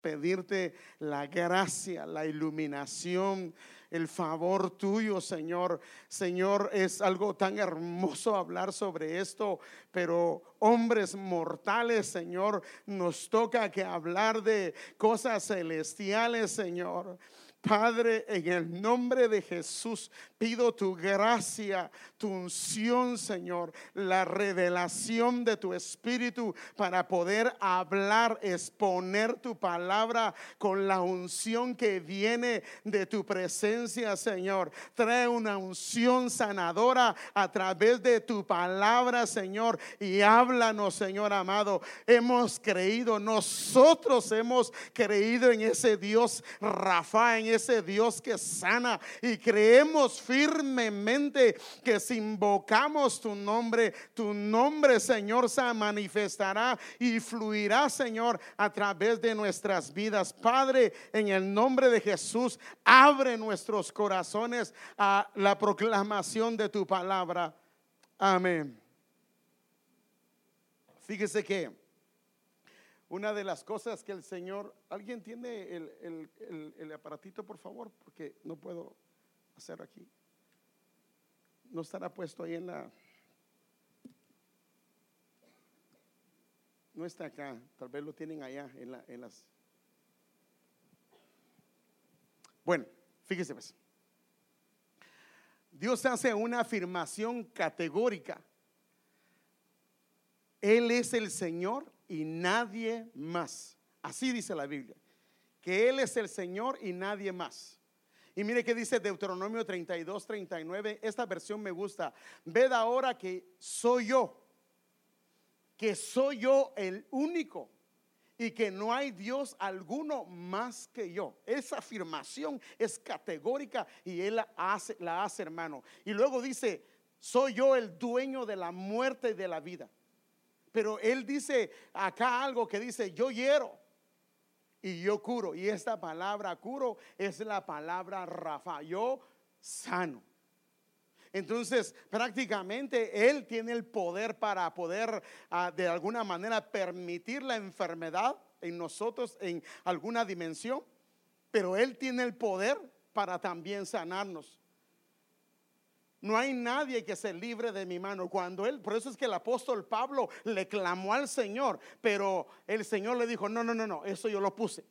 pedirte la gracia, la iluminación, el favor tuyo, Señor. Señor, es algo tan hermoso hablar sobre esto, pero hombres mortales, Señor, nos toca que hablar de cosas celestiales, Señor. Padre, en el nombre de Jesús, pido tu gracia, tu unción, Señor, la revelación de tu espíritu para poder hablar, exponer tu palabra con la unción que viene de tu presencia, Señor. Trae una unción sanadora a través de tu palabra, Señor, y háblanos, Señor amado. Hemos creído, nosotros hemos creído en ese Dios Rafa, ese Dios que sana y creemos firmemente que si invocamos tu nombre, tu nombre, Señor, se manifestará y fluirá, Señor, a través de nuestras vidas. Padre, en el nombre de Jesús, abre nuestros corazones a la proclamación de tu palabra. Amén. Fíjese que una de las cosas que el Señor, ¿alguien tiene el, aparatito, por favor? Porque no puedo hacer aquí. No estará puesto ahí en la... No está acá, tal vez lo tienen allá en, la, en las... Bueno, fíjese pues. Dios hace una afirmación categórica. Él es el Señor y nadie más. Así dice la Biblia, que Él es el Señor y nadie más. Y mire que dice Deuteronomio 32, 39, esta versión me gusta. Ved ahora que soy yo, que soy yo el único y que no hay Dios alguno más que yo. Esa afirmación es categórica y Él la hace, la hace hermano. Y luego dice, soy yo el dueño de la muerte y de la vida. Pero él dice acá algo que dice, yo hiero y yo curo. Y esta palabra curo es la palabra Rafa, yo sano. Entonces, prácticamente Él tiene el poder para poder ah, de alguna manera permitir la enfermedad en nosotros en alguna dimensión, pero Él tiene el poder para también sanarnos. No hay nadie que se libre de mi mano. Cuando él, por eso es que el apóstol Pablo le clamó al Señor, pero el Señor le dijo, no, no, no, no, eso yo lo puse.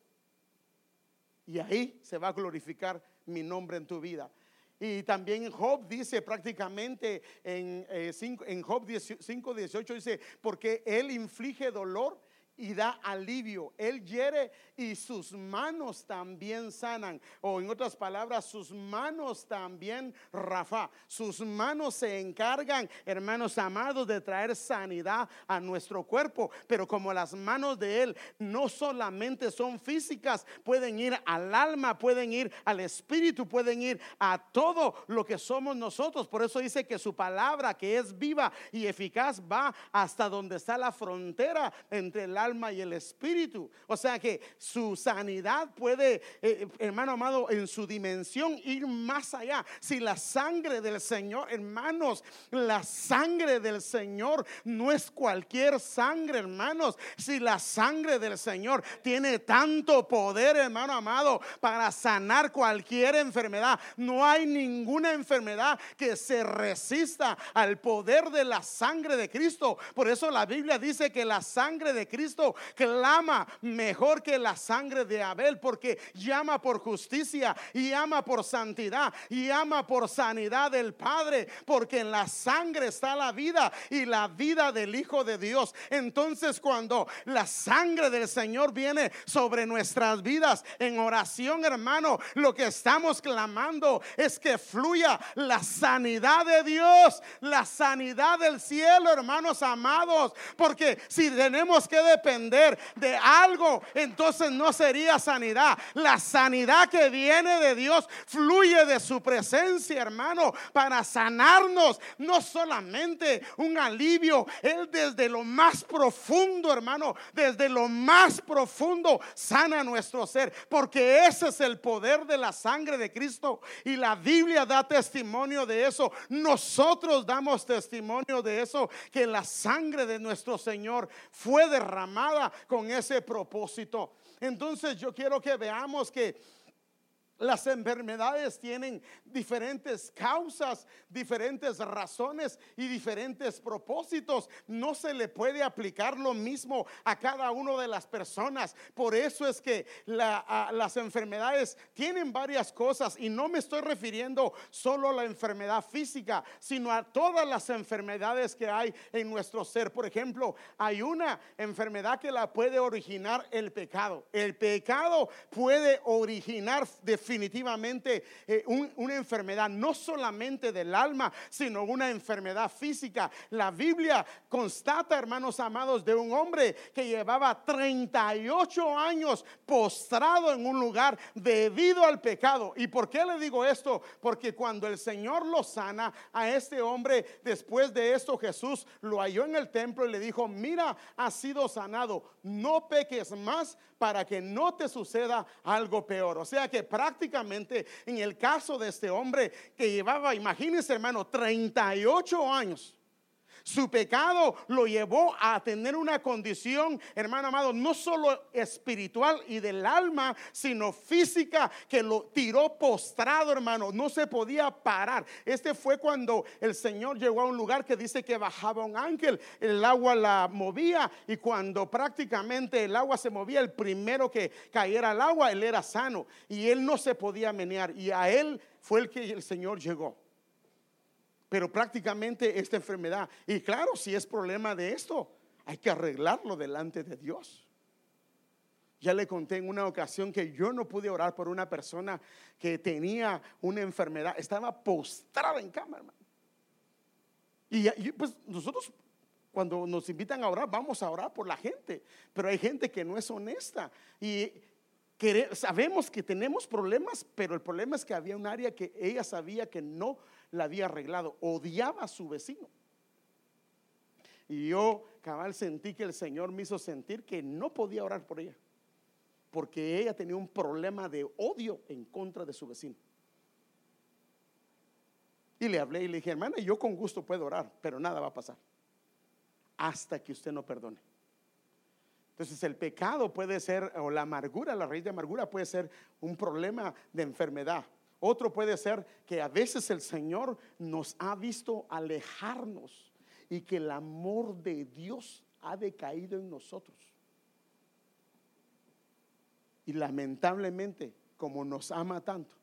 Y ahí se va a glorificar mi nombre en tu vida. Y también Job dice prácticamente en, eh, en Job 5, 18, dice, porque él inflige dolor y da alivio. Él hiere y sus manos también sanan. O en otras palabras, sus manos también, Rafa, sus manos se encargan, hermanos amados, de traer sanidad a nuestro cuerpo. Pero como las manos de Él no solamente son físicas, pueden ir al alma, pueden ir al espíritu, pueden ir a todo lo que somos nosotros. Por eso dice que su palabra, que es viva y eficaz, va hasta donde está la frontera entre el alma y el espíritu. O sea que su sanidad puede, eh, hermano amado, en su dimensión ir más allá. Si la sangre del Señor, hermanos, la sangre del Señor no es cualquier sangre, hermanos. Si la sangre del Señor tiene tanto poder, hermano amado, para sanar cualquier enfermedad, no hay ninguna enfermedad que se resista al poder de la sangre de Cristo. Por eso la Biblia dice que la sangre de Cristo clama mejor que la sangre de Abel porque llama por justicia y ama por santidad y ama por sanidad del Padre porque en la sangre está la vida y la vida del Hijo de Dios. Entonces cuando la sangre del Señor viene sobre nuestras vidas en oración, hermano, lo que estamos clamando es que fluya la sanidad de Dios, la sanidad del cielo, hermanos amados, porque si tenemos que depender de algo, entonces no sería sanidad. La sanidad que viene de Dios fluye de su presencia, hermano, para sanarnos. No solamente un alivio, Él desde lo más profundo, hermano, desde lo más profundo sana nuestro ser, porque ese es el poder de la sangre de Cristo. Y la Biblia da testimonio de eso. Nosotros damos testimonio de eso, que la sangre de nuestro Señor fue derramada con ese propósito. Entonces yo quiero que veamos que las enfermedades tienen diferentes causas, diferentes razones y diferentes propósitos. No se le puede aplicar lo mismo a cada una de las personas. Por eso es que las enfermedades tienen varias cosas y no me estoy refiriendo solo a la enfermedad física, sino a todas las enfermedades que hay en nuestro ser. Por ejemplo, hay una enfermedad que la puede originar el pecado. El pecado puede originar definitivamente definitivamente eh, una enfermedad, no solamente del alma, sino una enfermedad física. La Biblia constata, hermanos amados, de un hombre que llevaba 38 años postrado en un lugar debido al pecado. ¿Y por qué le digo esto? Porque cuando el Señor lo sana a este hombre, después de esto Jesús lo halló en el templo y le dijo, mira, has sido sanado, no peques más para que no te suceda algo peor. O sea que prácticamente en el caso de este hombre que llevaba, imagínense hermano, 38 años su pecado lo llevó a tener una condición, hermano amado, no solo espiritual y del alma, sino física, que lo tiró postrado, hermano. No se podía parar. Este fue cuando el Señor llegó a un lugar que dice que bajaba un ángel, el agua la movía y cuando prácticamente el agua se movía, el primero que cayera al agua, él era sano y él no se podía menear y a él fue el que el Señor llegó pero prácticamente esta enfermedad. Y claro, si es problema de esto, hay que arreglarlo delante de Dios. Ya le conté en una ocasión que yo no pude orar por una persona que tenía una enfermedad, estaba postrada en cama, hermano. Y, pues nosotros cuando nos invitan a orar, vamos a orar por la gente, pero hay gente que no es honesta y sabemos que tenemos problemas, pero el problema es que había un área que ella sabía que no la había arreglado, odiaba a su vecino. Y yo, cabal, sentí que el Señor me hizo sentir que no podía orar por ella, porque ella tenía un problema de odio en contra de su vecino. Y le hablé y le dije, hermana, yo con gusto puedo orar, pero nada va a pasar hasta que usted no perdone. Entonces el pecado puede ser, o la amargura, la raíz de amargura puede ser un problema de enfermedad. Otro puede ser que a veces el Señor nos ha visto alejarnos y que el amor de Dios ha decaído en nosotros. Y lamentablemente, como nos ama tanto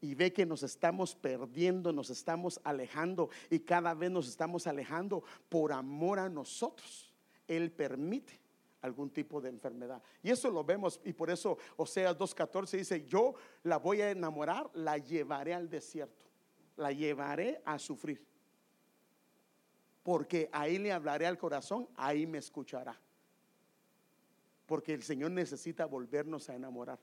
y ve que nos estamos perdiendo, nos estamos alejando y cada vez nos estamos alejando por amor a nosotros, Él permite algún tipo de enfermedad. Y eso lo vemos y por eso Oseas 2.14 dice, yo la voy a enamorar, la llevaré al desierto, la llevaré a sufrir. Porque ahí le hablaré al corazón, ahí me escuchará. Porque el Señor necesita volvernos a enamorar.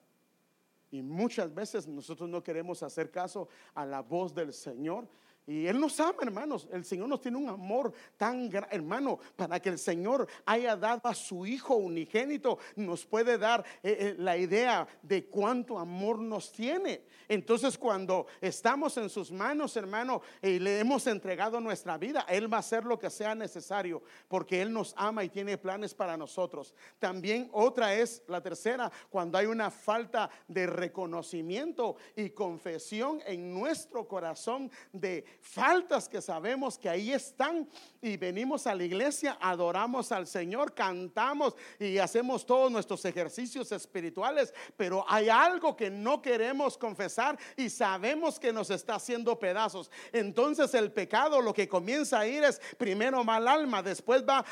Y muchas veces nosotros no queremos hacer caso a la voz del Señor y Él nos ama, hermanos. El Señor nos tiene un amor tan grande, hermano, para que el Señor haya dado a su Hijo unigénito, nos puede dar eh, eh, la idea de cuánto amor nos tiene. Entonces, cuando estamos en sus manos, hermano, y le hemos entregado nuestra vida, Él va a hacer lo que sea necesario, porque Él nos ama y tiene planes para nosotros. También otra es, la tercera, cuando hay una falta de reconocimiento y confesión en nuestro corazón de faltas que sabemos que ahí están y venimos a la iglesia, adoramos al Señor, cantamos y hacemos todos nuestros ejercicios espirituales, pero hay algo que no queremos confesar y sabemos que nos está haciendo pedazos. Entonces el pecado lo que comienza a ir es primero mal alma, después va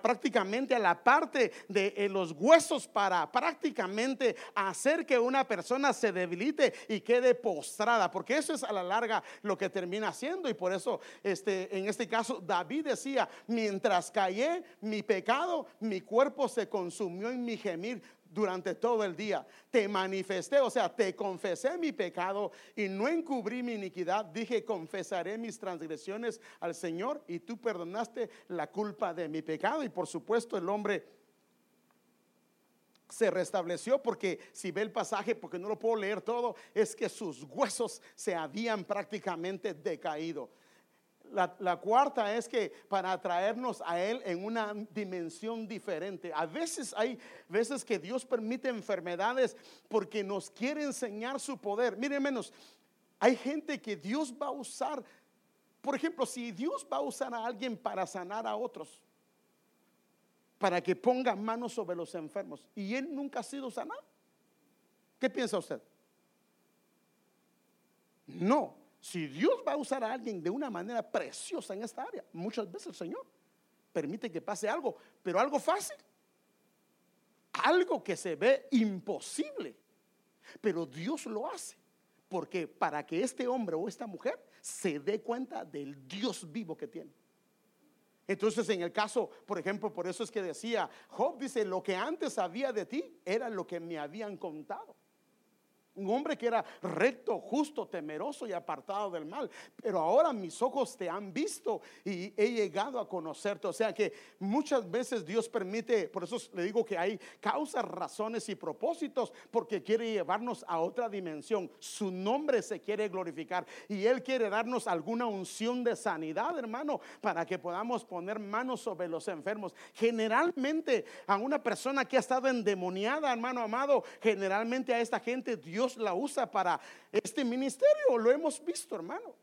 prácticamente a la parte de eh, los huesos para prácticamente hacer que una persona se debilite y quede postrada, porque eso es a la larga lo que termina haciendo. Y por eso, este, en este caso, David decía, mientras callé mi pecado, mi cuerpo se consumió en mi gemir durante todo el día. Te manifesté, o sea, te confesé mi pecado y no encubrí mi iniquidad. Dije, confesaré mis transgresiones al Señor y tú perdonaste la culpa de mi pecado. Y por supuesto el hombre se restableció porque si ve el pasaje, porque no lo puedo leer todo, es que sus huesos se habían prácticamente decaído. La, cuarta es que para atraernos a Él en una dimensión diferente. A veces hay veces que Dios permite enfermedades porque nos quiere enseñar su poder. Miren menos, hay gente que Dios va a usar. Por ejemplo, si Dios va a usar a alguien para sanar a otros, para que ponga manos sobre los enfermos, y Él nunca ha sido sanado, ¿qué piensa usted? No, si Dios va a usar a alguien de una manera preciosa en esta área, muchas veces el Señor permite que pase algo, pero algo fácil, algo que se ve imposible, pero Dios lo hace. Porque para que este hombre o esta mujer se dé cuenta del Dios vivo que tiene. Entonces, en el caso, por ejemplo, por eso es que decía, Job dice, lo que antes sabía de ti era lo que me habían contado. Un hombre que era recto, justo, temeroso y apartado del mal. Pero ahora mis ojos te han visto y he llegado a conocerte. O sea que muchas veces Dios permite, por eso le digo que hay causas, razones y propósitos, porque quiere llevarnos a otra dimensión. Su nombre se quiere glorificar y Él quiere darnos alguna unción de sanidad, hermano, para que podamos poner manos sobre los enfermos. Generalmente a una persona que ha estado endemoniada, hermano amado, generalmente a esta gente Dios Dios la usa para este ministerio, lo hemos visto, hermano.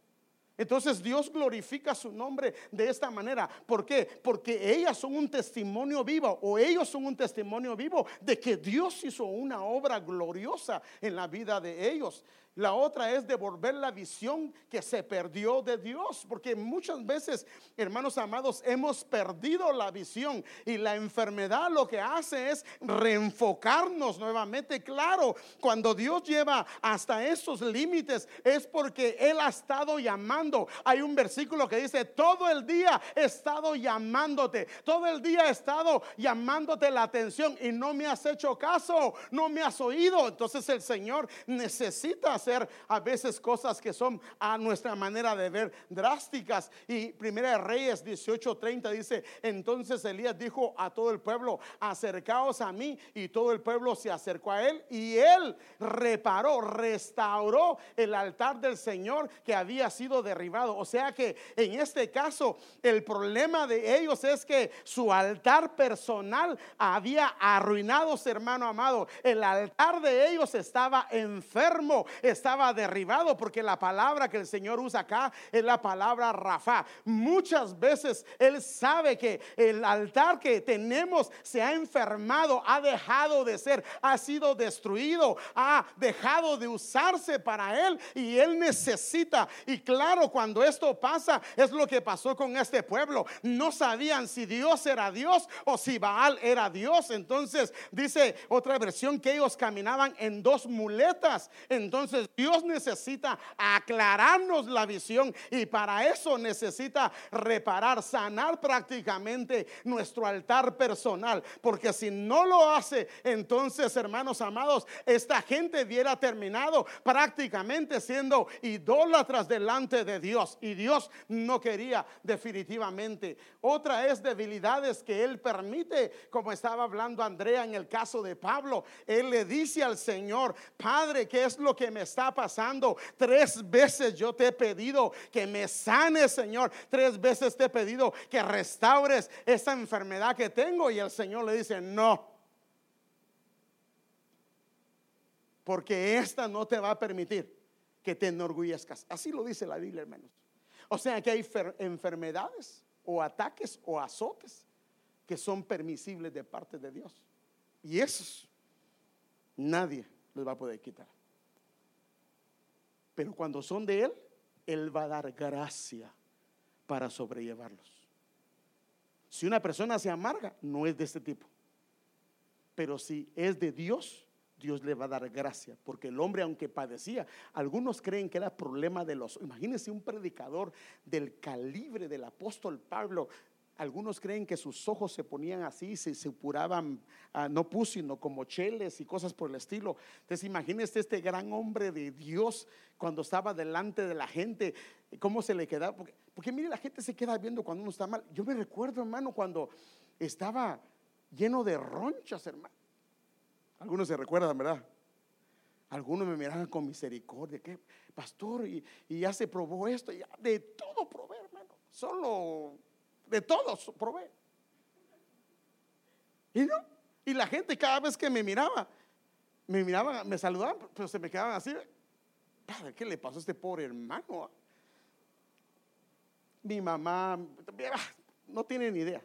Entonces Dios glorifica su nombre de esta manera. ¿Por qué? Porque ellas son un testimonio vivo o ellos son un testimonio vivo de que Dios hizo una obra gloriosa en la vida de ellos. La otra es devolver la visión que se perdió de Dios, porque muchas veces, hermanos amados, hemos perdido la visión y la enfermedad lo que hace es reenfocarnos nuevamente. Claro, cuando Dios lleva hasta esos límites es porque Él ha estado llamando. Hay un versículo que dice, todo el día he estado llamándote, todo el día he estado llamándote la atención y no me has hecho caso, no me has oído. Entonces el Señor necesita hacer a veces cosas que son a nuestra manera de ver drásticas. Y Primera de Reyes 18:30 dice, entonces Elías dijo a todo el pueblo, acercaos a mí. Y todo el pueblo se acercó a él y él reparó, restauró el altar del Señor que había sido derribado. O sea que en este caso el problema de ellos es que su altar personal había arruinado, hermano amado. El altar de ellos estaba enfermo, estaba derribado, porque la palabra que el Señor usa acá es la palabra Rafa. Muchas veces Él sabe que el altar que tenemos se ha enfermado, ha dejado de ser, ha sido destruido, ha dejado de usarse para Él y Él necesita. Y claro, cuando esto pasa, es lo que pasó con este pueblo. No sabían si Dios era Dios o si Baal era Dios. Entonces dice otra versión que ellos caminaban en dos muletas. Entonces Dios necesita aclararnos la visión y para eso necesita reparar, sanar prácticamente nuestro altar personal. Porque si no lo hace, entonces, hermanos amados, esta gente hubiera terminado prácticamente siendo idólatras delante de Dios. Y Dios no quería definitivamente. Otra es debilidades que Él permite, como estaba hablando Andrea en el caso de Pablo. Él le dice al Señor, Padre, ¿qué es lo que me está pasando. Tres veces yo te he pedido que me sanes, Señor. Tres veces te he pedido que restaures esa enfermedad que tengo. Y el Señor le dice, no. Porque esta no te va a permitir que te enorgullezcas. Así lo dice la Biblia, hermanos. O sea que hay enfermedades o ataques o azotes que son permisibles de parte de Dios. Y esos nadie les va a poder quitar. Pero cuando son de Él, Él va a dar gracia para sobrellevarlos. Si una persona se amarga, no es de este tipo. Pero si es de Dios, Dios le va a dar gracia, porque el hombre, aunque padecía, algunos creen que era problema de los. Imagínense un predicador del calibre del apóstol Pablo, algunos creen que sus ojos se ponían así, se supuraban, ah, no pus, sino como cheles y cosas por el estilo. Entonces imagínese este gran hombre de Dios cuando estaba delante de la gente, cómo se le quedaba. Porque, mire, la gente se queda viendo cuando uno está mal. Yo me recuerdo, hermano, cuando estaba lleno de ronchas, hermano. Algunos se recuerdan, ¿verdad? Algunos me miraban con misericordia, que pastor, y, ya se probó esto, ya de todo probé, hermano. solo de todos probé. Y no, y la gente cada vez que me miraba, me miraban, me saludaban, pero se me quedaban así. Padre, ¿qué le pasó a este pobre hermano? Mi mamá, no tiene ni idea.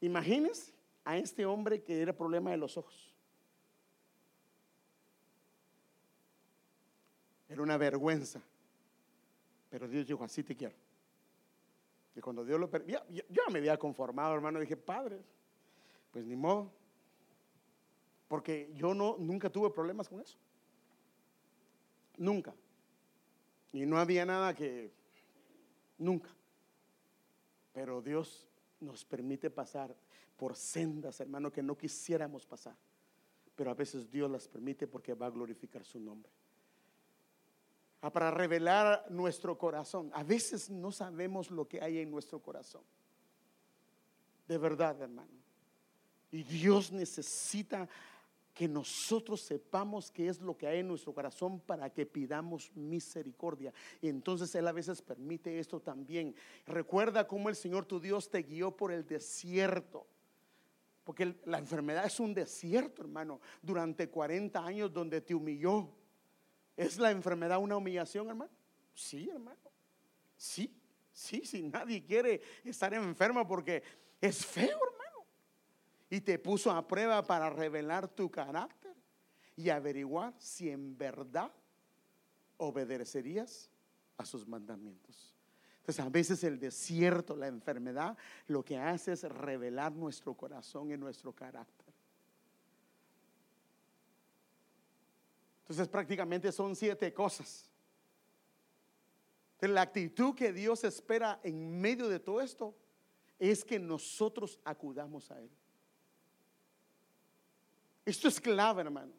Imagínense a este hombre que era problema de los ojos. Era una vergüenza. Pero Dios dijo, así te quiero. Y cuando Dios lo permitió, yo, me había conformado, hermano, dije, Padre, pues ni modo. Porque yo no, nunca tuve problemas con eso. Nunca. Y no había nada que, nunca. Pero Dios nos permite pasar por sendas, hermano, que no quisiéramos pasar. Pero a veces Dios las permite porque va a glorificar su nombre. Para revelar nuestro corazón. A veces no sabemos lo que hay en nuestro corazón. De verdad, hermano. Y Dios necesita que nosotros sepamos qué es lo que hay en nuestro corazón para que pidamos misericordia. Y entonces Él a veces permite esto también. Recuerda cómo el Señor tu Dios te guió por el desierto. Porque la enfermedad es un desierto, hermano, durante 40 años donde te humilló. ¿Es la enfermedad una humillación, hermano? Sí, hermano. Sí, sí, sí. Nadie quiere estar enfermo porque es feo, hermano. Y te puso a prueba para revelar tu carácter y averiguar si en verdad obedecerías a sus mandamientos. Entonces a veces el desierto, la enfermedad, lo que hace es revelar nuestro corazón y nuestro carácter. Entonces prácticamente son siete cosas. la actitud que Dios espera en medio de todo esto es que nosotros acudamos a Él. Esto es clave, hermano.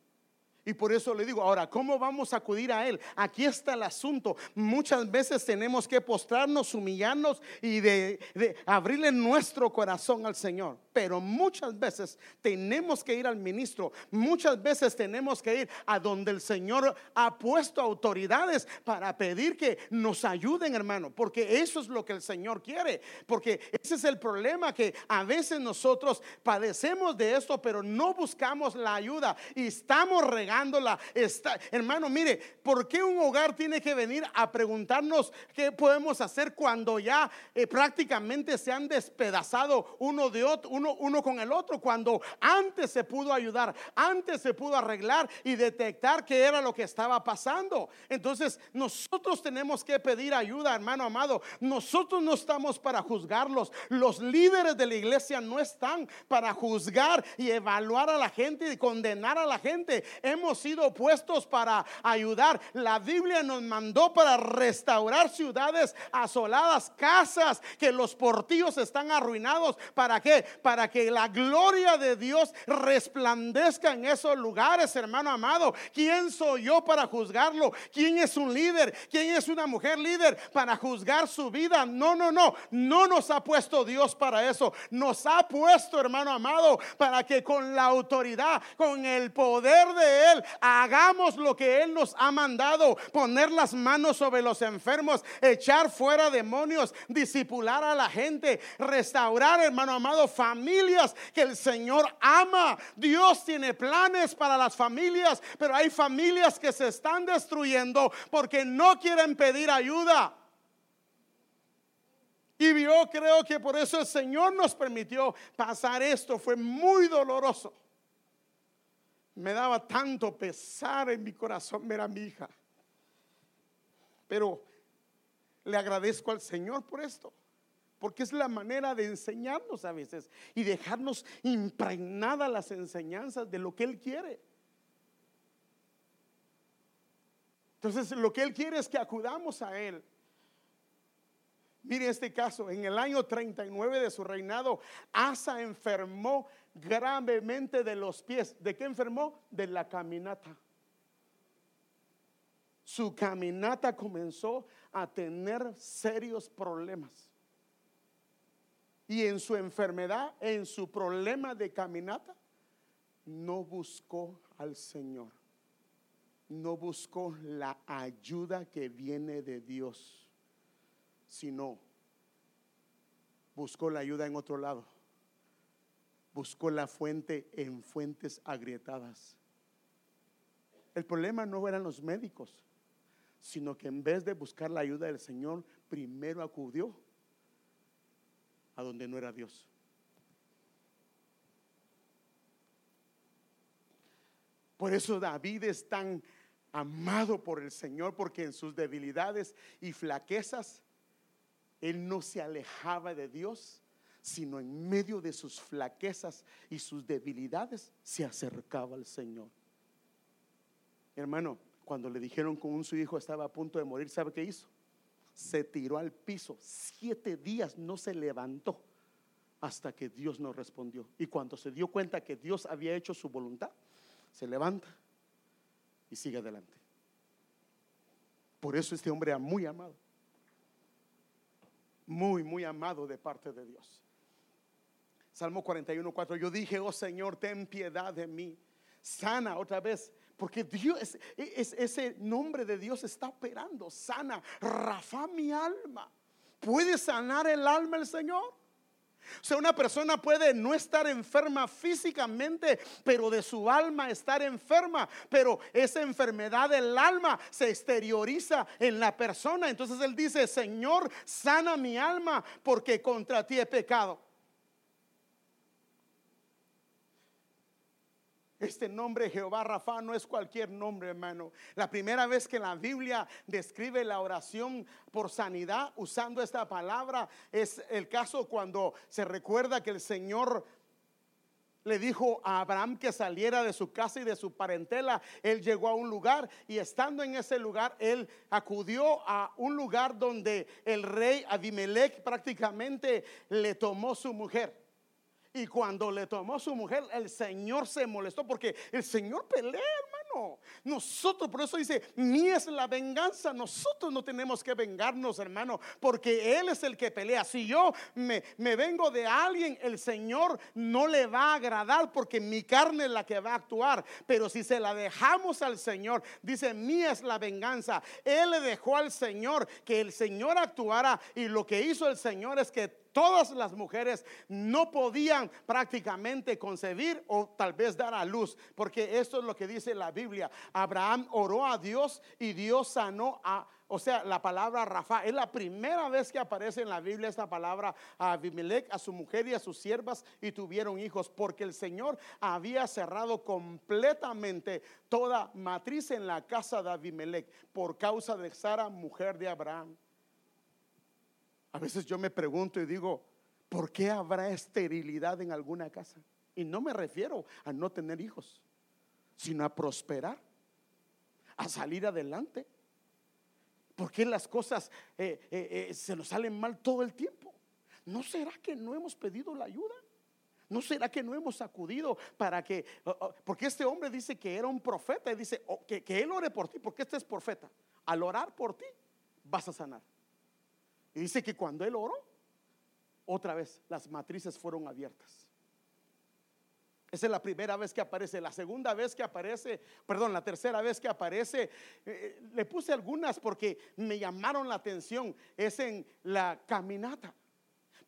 Y por eso le digo, ahora, ¿cómo vamos a acudir a Él? Aquí está el asunto. Muchas veces tenemos que postrarnos, humillarnos y de, abrirle nuestro corazón al Señor. Pero muchas veces tenemos que ir al ministro. Muchas veces tenemos que ir a donde el Señor ha puesto autoridades para pedir que nos ayuden, hermano. Porque eso es lo que el Señor quiere. Porque ese es el problema que a veces nosotros padecemos de esto, pero no buscamos la ayuda y estamos regando Está, hermano, mire, ¿por qué un hogar tiene que venir a preguntarnos qué podemos hacer cuando ya eh, prácticamente se han despedazado uno de otro, uno con el otro? Cuando antes se pudo ayudar, antes se pudo arreglar y detectar qué era lo que estaba pasando. Entonces, nosotros tenemos que pedir ayuda, hermano amado. Nosotros no estamos para juzgarlos. Los líderes de la iglesia no están para juzgar y evaluar a la gente y condenar a la gente. Hemos sido puestos para ayudar. La Biblia nos mandó para restaurar ciudades asoladas, casas que los portillos están arruinados. ¿Para qué? Para que la gloria de Dios resplandezca en esos lugares, hermano amado. ¿Quién soy yo para juzgarlo? ¿Quién es un líder? ¿Quién es una mujer líder para juzgar su vida? No, no, no. No nos ha puesto Dios para eso. Nos ha puesto, hermano amado, para que con la autoridad, con el poder de Él, hagamos lo que Él nos ha mandado, poner las manos sobre los enfermos, echar fuera demonios, disipular a la gente, restaurar, hermano amado, familias que el Señor ama. Dios tiene planes para las familias, pero hay familias que se están destruyendo porque no quieren pedir ayuda. Y yo creo que por eso el Señor nos permitió pasar esto. Fue muy doloroso me daba tanto pesar en mi corazón ver a mi hija. Pero le agradezco al Señor por esto, porque es la manera de enseñarnos a veces y dejarnos impregnadas las enseñanzas de lo que Él quiere. Entonces, lo que Él quiere es que acudamos a Él. Mire este caso, en el año 39 de su reinado, Asa enfermó gravemente de los pies. ¿De qué enfermó? De la caminata. Su caminata comenzó a tener serios problemas. Y en su enfermedad, en su problema de caminata, no buscó al Señor. No buscó la ayuda que viene de Dios sino buscó la ayuda en otro lado. Buscó la fuente en fuentes agrietadas. El problema no eran los médicos, sino que en vez de buscar la ayuda del Señor, primero acudió a donde no era Dios. Por eso David es tan amado por el Señor, porque en sus debilidades y flaquezas, él no se alejaba de Dios, sino en medio de sus flaquezas y sus debilidades se acercaba al Señor. Hermano, cuando le dijeron que un su hijo estaba a punto de morir, ¿sabe qué hizo? Se tiró al piso, siete días no se levantó hasta que Dios nos respondió. Y cuando se dio cuenta que Dios había hecho su voluntad, se levanta y sigue adelante. Por eso este hombre era muy amado. Muy, muy amado de parte de Dios. Salmo 41, 4. Yo dije, oh Señor, ten piedad de mí. Sana otra vez. Porque Dios, es, ese nombre de Dios está operando. Sana. Rafa mi alma. ¿Puede sanar el alma el Señor? O sea, una persona puede no estar enferma físicamente, pero de su alma estar enferma. Pero esa enfermedad del alma se exterioriza en la persona. Entonces él dice, Señor, sana mi alma porque contra ti he pecado. Este nombre Jehová Rafa no es cualquier nombre, hermano. La primera vez que la Biblia describe la oración por sanidad usando esta palabra es el caso cuando se recuerda que el Señor le dijo a Abraham que saliera de su casa y de su parentela. Él llegó a un lugar y estando en ese lugar, él acudió a un lugar donde el rey Abimelech prácticamente le tomó su mujer. Y cuando le tomó su mujer, el Señor se molestó porque el Señor pelea, hermano. Nosotros, por eso dice, mía es la venganza. Nosotros no tenemos que vengarnos, hermano, porque Él es el que pelea. Si yo me, me vengo de alguien, el Señor no le va a agradar porque mi carne es la que va a actuar. Pero si se la dejamos al Señor, dice, mía es la venganza. Él le dejó al Señor que el Señor actuara y lo que hizo el Señor es que todas las mujeres no podían prácticamente concebir o tal vez dar a luz, porque esto es lo que dice la Biblia. Abraham oró a Dios y Dios sanó a... O sea, la palabra Rafa es la primera vez que aparece en la Biblia esta palabra a Abimelech, a su mujer y a sus siervas y tuvieron hijos, porque el Señor había cerrado completamente toda matriz en la casa de Abimelech por causa de Sara, mujer de Abraham. A veces yo me pregunto y digo, ¿por qué habrá esterilidad en alguna casa? Y no me refiero a no tener hijos, sino a prosperar, a salir adelante. ¿Por qué las cosas eh, eh, eh, se nos salen mal todo el tiempo? ¿No será que no hemos pedido la ayuda? ¿No será que no hemos acudido para que, porque este hombre dice que era un profeta y dice oh, que, que él ore por ti, porque este es profeta. Al orar por ti, vas a sanar. Y dice que cuando él oró, otra vez las matrices fueron abiertas. Esa es la primera vez que aparece. La segunda vez que aparece, perdón, la tercera vez que aparece, eh, le puse algunas porque me llamaron la atención. Es en la caminata.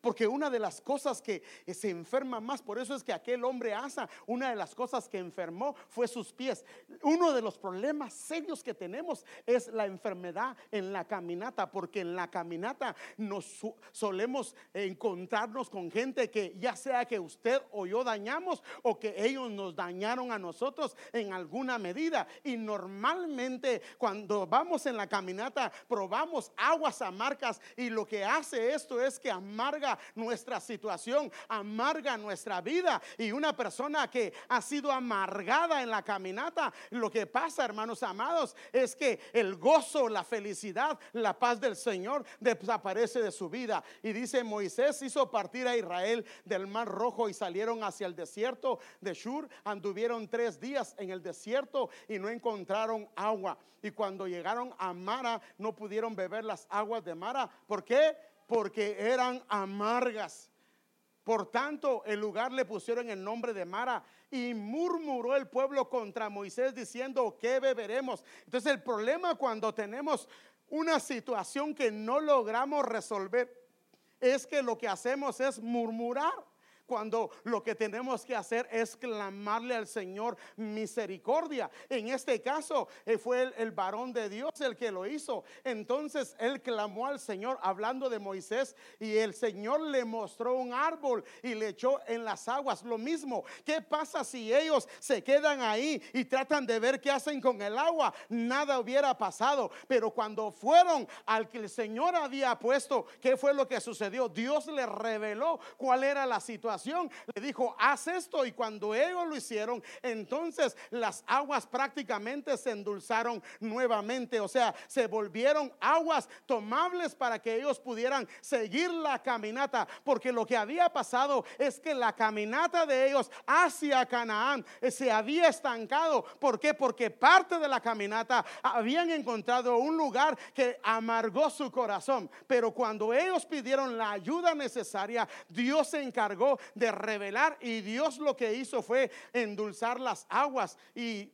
Porque una de las cosas que se enferma más, por eso es que aquel hombre Asa, una de las cosas que enfermó fue sus pies. Uno de los problemas serios que tenemos es la enfermedad en la caminata, porque en la caminata nos solemos encontrarnos con gente que ya sea que usted o yo dañamos o que ellos nos dañaron a nosotros en alguna medida. Y normalmente cuando vamos en la caminata probamos aguas amargas y lo que hace esto es que nuestra situación, amarga nuestra vida. Y una persona que ha sido amargada en la caminata, lo que pasa, hermanos amados, es que el gozo, la felicidad, la paz del Señor desaparece de su vida. Y dice, Moisés hizo partir a Israel del mar rojo y salieron hacia el desierto de Shur. Anduvieron tres días en el desierto y no encontraron agua. Y cuando llegaron a Mara, no pudieron beber las aguas de Mara. ¿Por qué? Porque eran amargas. Por tanto, el lugar le pusieron el nombre de Mara y murmuró el pueblo contra Moisés diciendo, ¿qué beberemos? Entonces el problema cuando tenemos una situación que no logramos resolver, es que lo que hacemos es murmurar cuando lo que tenemos que hacer es clamarle al Señor misericordia. En este caso eh, fue el, varón de Dios el que lo hizo. Entonces él clamó al Señor hablando de Moisés y el Señor le mostró un árbol y le echó en las aguas. Lo mismo, ¿qué pasa si ellos se quedan ahí y tratan de ver qué hacen con el agua? Nada hubiera pasado. Pero cuando fueron al que el Señor había puesto, ¿qué fue lo que sucedió? Dios le reveló cuál era la situación le dijo, haz esto. Y cuando ellos lo hicieron, entonces las aguas prácticamente se endulzaron nuevamente. O sea, se volvieron aguas tomables para que ellos pudieran seguir la caminata. Porque lo que había pasado es que la caminata de ellos hacia Canaán se había estancado. ¿Por qué? Porque parte de la caminata habían encontrado un lugar que amargó su corazón. Pero cuando ellos pidieron la ayuda necesaria, Dios se encargó de revelar y Dios lo que hizo fue endulzar las aguas y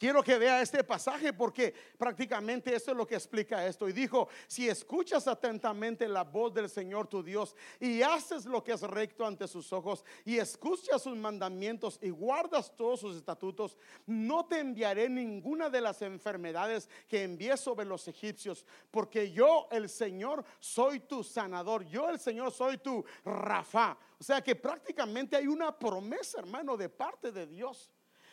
Quiero que vea este pasaje porque prácticamente eso es lo que explica esto. Y dijo, si escuchas atentamente la voz del Señor tu Dios y haces lo que es recto ante sus ojos y escuchas sus mandamientos y guardas todos sus estatutos, no te enviaré ninguna de las enfermedades que envié sobre los egipcios, porque yo el Señor soy tu sanador, yo el Señor soy tu Rafa. O sea que prácticamente hay una promesa, hermano, de parte de Dios.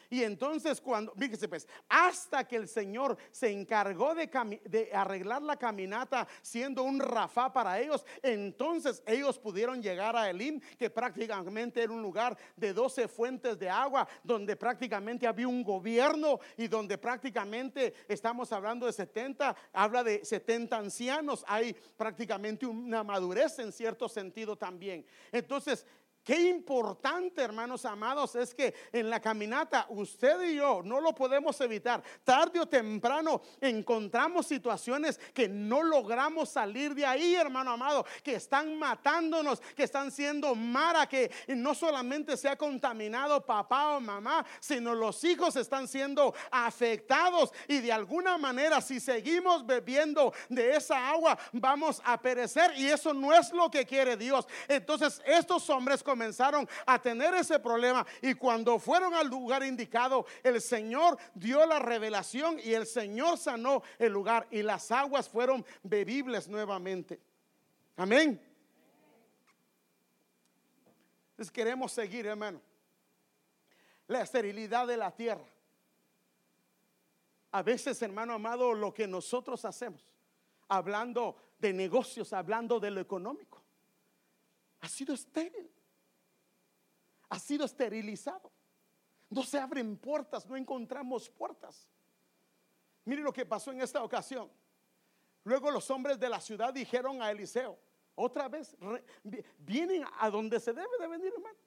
Y entonces cuando, fíjese pues, hasta que el Señor se encargó de, de, arreglar la caminata siendo un rafá para ellos, entonces ellos pudieron llegar a Elim, que prácticamente era un lugar de 12 fuentes de agua, donde prácticamente había un gobierno y donde prácticamente estamos hablando de 70, habla de 70 ancianos, hay prácticamente una madurez en cierto sentido también. Entonces, Qué importante, hermanos amados, es que en la caminata usted y yo no lo podemos evitar. Tarde o temprano encontramos situaciones que no logramos salir de ahí, hermano amado, que están matándonos, que están siendo mara, que no solamente se ha contaminado papá o mamá, sino los hijos están siendo afectados y de alguna manera si seguimos bebiendo de esa agua vamos a perecer y eso no es lo que quiere Dios. Entonces estos hombres comenzaron a tener ese problema y cuando fueron al lugar indicado, el Señor dio la revelación y el Señor sanó el lugar y las aguas fueron bebibles nuevamente. Amén. Entonces queremos seguir, hermano. La esterilidad de la tierra. A veces, hermano amado, lo que nosotros hacemos, hablando de negocios, hablando de lo económico, ha sido estéril ha sido esterilizado. No se abren puertas, no encontramos puertas. Mire lo que pasó en esta ocasión. Luego los hombres de la ciudad dijeron a Eliseo, otra vez, vienen a donde se debe de venir, hermano.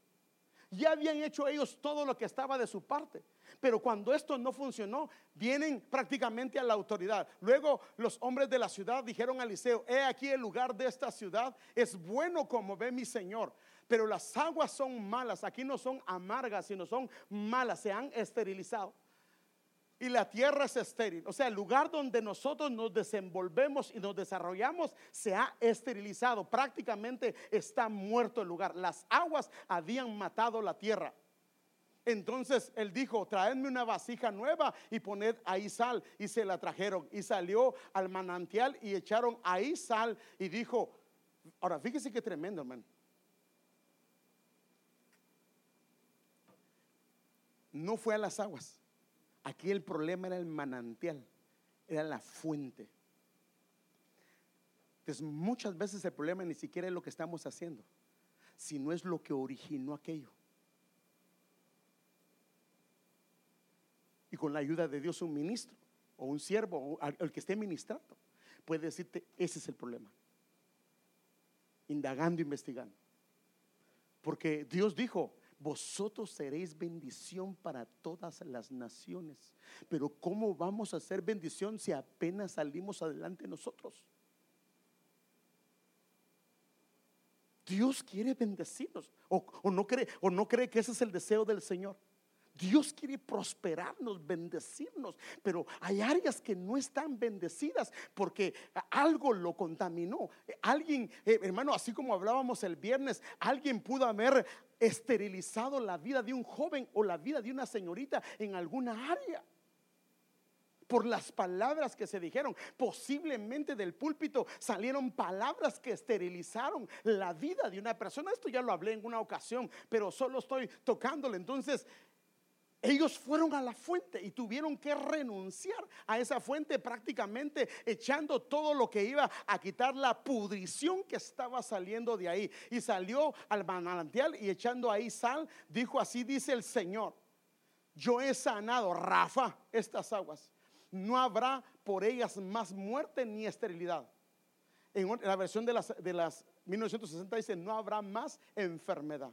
Ya habían hecho ellos todo lo que estaba de su parte. Pero cuando esto no funcionó, vienen prácticamente a la autoridad. Luego los hombres de la ciudad dijeron a Eliseo, he aquí el lugar de esta ciudad, es bueno como ve mi Señor pero las aguas son malas. Aquí no son amargas, sino son malas, se han esterilizado. Y la tierra es estéril. O sea, el lugar donde nosotros nos desenvolvemos y nos desarrollamos se ha esterilizado. Prácticamente está muerto el lugar. Las aguas habían matado la tierra. Entonces él dijo, traedme una vasija nueva y poned ahí sal. Y se la trajeron. Y salió al manantial y echaron ahí sal. Y dijo, ahora fíjese qué tremendo, hermano. No fue a las aguas. Aquí el problema era el manantial, era la fuente. Entonces muchas veces el problema ni siquiera es lo que estamos haciendo, sino es lo que originó aquello. Y con la ayuda de Dios un ministro o un siervo o el que esté ministrando puede decirte, ese es el problema. Indagando, investigando. Porque Dios dijo, vosotros seréis bendición para todas las naciones. Pero ¿cómo vamos a hacer bendición si apenas salimos adelante nosotros? Dios quiere bendecirnos. O, no cree, o no cree que ese es el deseo del Señor. Dios quiere prosperarnos, bendecirnos, pero hay áreas que no están bendecidas porque algo lo contaminó. Alguien, eh, hermano, así como hablábamos el viernes, alguien pudo haber esterilizado la vida de un joven o la vida de una señorita en alguna área por las palabras que se dijeron. Posiblemente del púlpito salieron palabras que esterilizaron la vida de una persona. Esto ya lo hablé en una ocasión, pero solo estoy tocándole. Entonces, ellos fueron a la fuente y tuvieron que renunciar a esa fuente prácticamente echando todo lo que iba a quitar la pudrición que estaba saliendo de ahí. Y salió al manantial y echando ahí sal, dijo así dice el Señor, yo he sanado, Rafa, estas aguas no habrá por ellas más muerte ni esterilidad. En la versión de las, de las 1960 dice, no habrá más enfermedad.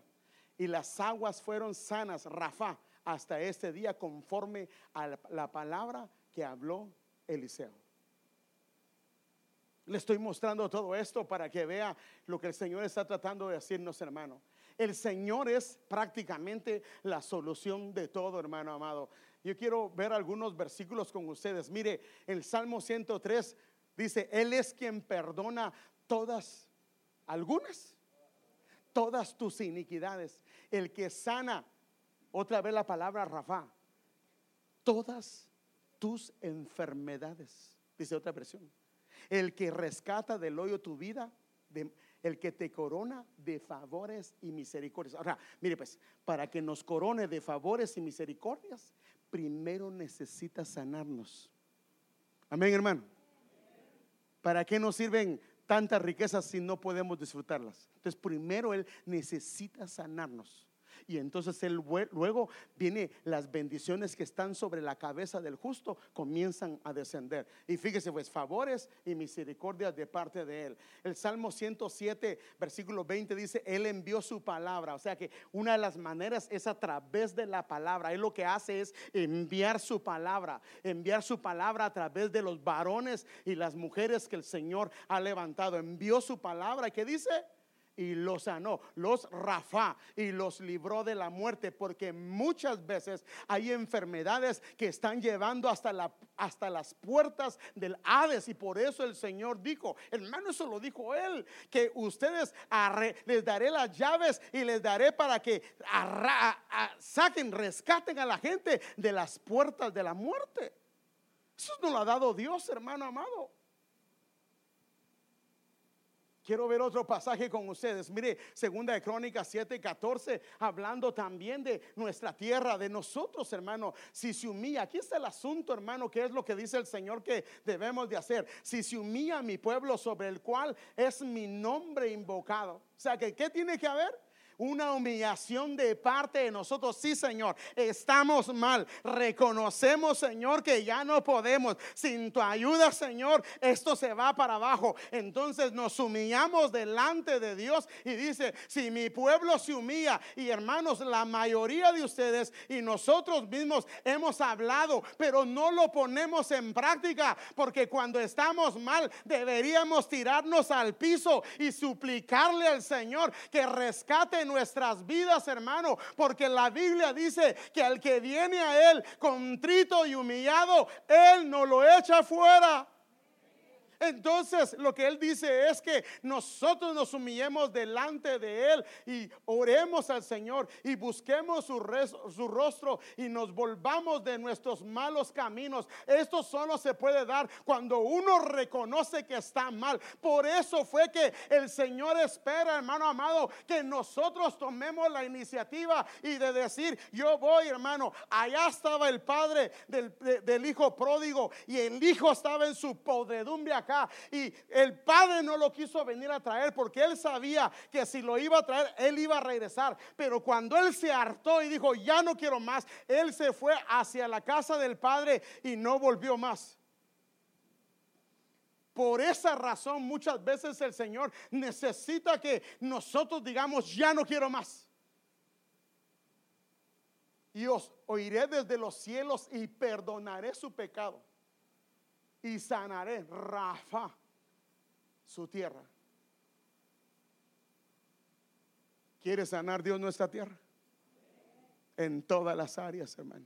Y las aguas fueron sanas, Rafa, hasta este día conforme a la palabra que habló Eliseo. Le estoy mostrando todo esto para que vea lo que el Señor está tratando de decirnos, hermano. El Señor es prácticamente la solución de todo, hermano amado. Yo quiero ver algunos versículos con ustedes. Mire, el Salmo 103 dice, Él es quien perdona todas, algunas, todas tus iniquidades. El que sana, otra vez la palabra Rafa, todas tus enfermedades, dice otra versión. El que rescata del hoyo tu vida, el que te corona de favores y misericordias. Ahora, mire pues, para que nos corone de favores y misericordias, primero necesita sanarnos. Amén, hermano. ¿Para qué nos sirven tantas riquezas si no podemos disfrutarlas? Entonces, primero Él necesita sanarnos. Y entonces él luego viene las bendiciones que están sobre la cabeza del justo comienzan a descender. Y fíjese pues favores y misericordias de parte de él. El Salmo 107 versículo 20 dice, él envió su palabra, o sea que una de las maneras es a través de la palabra. Él lo que hace es enviar su palabra, enviar su palabra a través de los varones y las mujeres que el Señor ha levantado. Envió su palabra, ¿qué dice? Y los sanó, los Rafa y los libró de la muerte, porque muchas veces hay enfermedades que están llevando hasta, la, hasta las puertas del Hades y por eso el Señor dijo, hermano, eso lo dijo él, que ustedes les daré las llaves y les daré para que saquen, rescaten a la gente de las puertas de la muerte. Eso no lo ha dado Dios, hermano amado. Quiero ver otro pasaje con ustedes. Mire, segunda de Crónicas 7, 14, hablando también de nuestra tierra, de nosotros, hermano. Si se humilla, aquí está el asunto, hermano, que es lo que dice el Señor que debemos de hacer. Si se humilla mi pueblo sobre el cual es mi nombre invocado. O sea, que ¿qué tiene que haber? Una humillación de parte de nosotros. Sí, Señor, estamos mal. Reconocemos, Señor, que ya no podemos. Sin tu ayuda, Señor, esto se va para abajo. Entonces nos humillamos delante de Dios y dice, si mi pueblo se humilla, y hermanos, la mayoría de ustedes y nosotros mismos hemos hablado, pero no lo ponemos en práctica, porque cuando estamos mal deberíamos tirarnos al piso y suplicarle al Señor que rescate nuestras vidas, hermano, porque la Biblia dice que al que viene a Él contrito y humillado, Él no lo echa fuera. Entonces lo que él dice es que nosotros nos humillemos delante de él y oremos al Señor y busquemos su, rostro y nos volvamos de nuestros malos caminos. Esto solo se puede dar cuando uno reconoce que está mal. Por eso fue que el Señor espera, hermano amado, que nosotros tomemos la iniciativa y de decir, yo voy, hermano, allá estaba el padre del, del hijo pródigo y el hijo estaba en su podredumbre y el padre no lo quiso venir a traer porque él sabía que si lo iba a traer, él iba a regresar. Pero cuando él se hartó y dijo, ya no quiero más, él se fue hacia la casa del padre y no volvió más. Por esa razón muchas veces el Señor necesita que nosotros digamos, ya no quiero más. Y os oiré desde los cielos y perdonaré su pecado y sanaré, Rafa, su tierra. ¿Quiere sanar Dios nuestra tierra? en todas las áreas, hermano.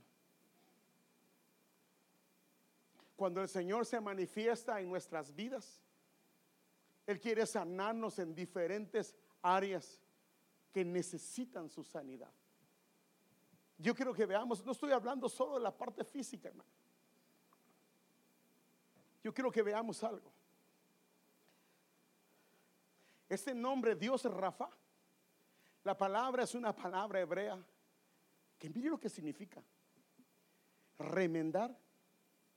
Cuando el Señor se manifiesta en nuestras vidas, Él quiere sanarnos en diferentes áreas que necesitan su sanidad. Yo quiero que veamos, no estoy hablando solo de la parte física, hermano. Yo quiero que veamos algo. Este nombre Dios Rafa, la palabra es una palabra hebrea que mire lo que significa. Remendar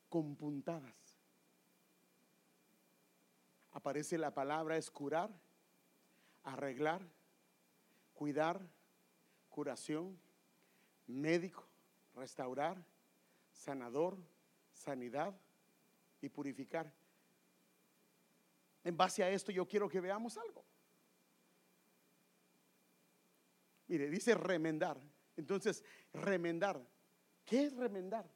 con puntadas. Aparece la palabra es curar, arreglar, cuidar, curación, médico, restaurar, sanador, sanidad y purificar. En base a esto yo quiero que veamos algo. Mire, dice remendar. Entonces, remendar. ¿Qué es remendar?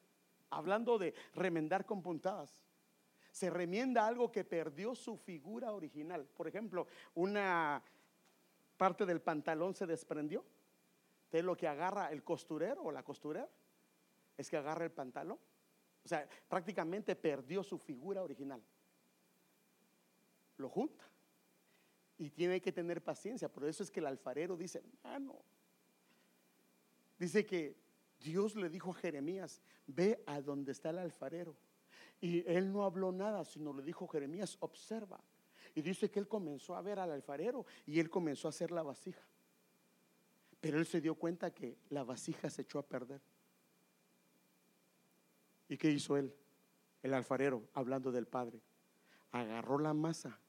Hablando de remendar con puntadas. Se remienda algo que perdió su figura original. Por ejemplo, una parte del pantalón se desprendió. Entonces lo que agarra el costurero o la costurera es que agarra el pantalón. O sea, prácticamente perdió su figura original. Lo junta. Y tiene que tener paciencia. Por eso es que el alfarero dice, hermano, dice que Dios le dijo a Jeremías, ve a donde está el alfarero. Y él no habló nada, sino le dijo Jeremías, observa. Y dice que él comenzó a ver al alfarero y él comenzó a hacer la vasija. Pero él se dio cuenta que la vasija se echó a perder. ¿Y qué hizo él? El alfarero, hablando del Padre, agarró la masa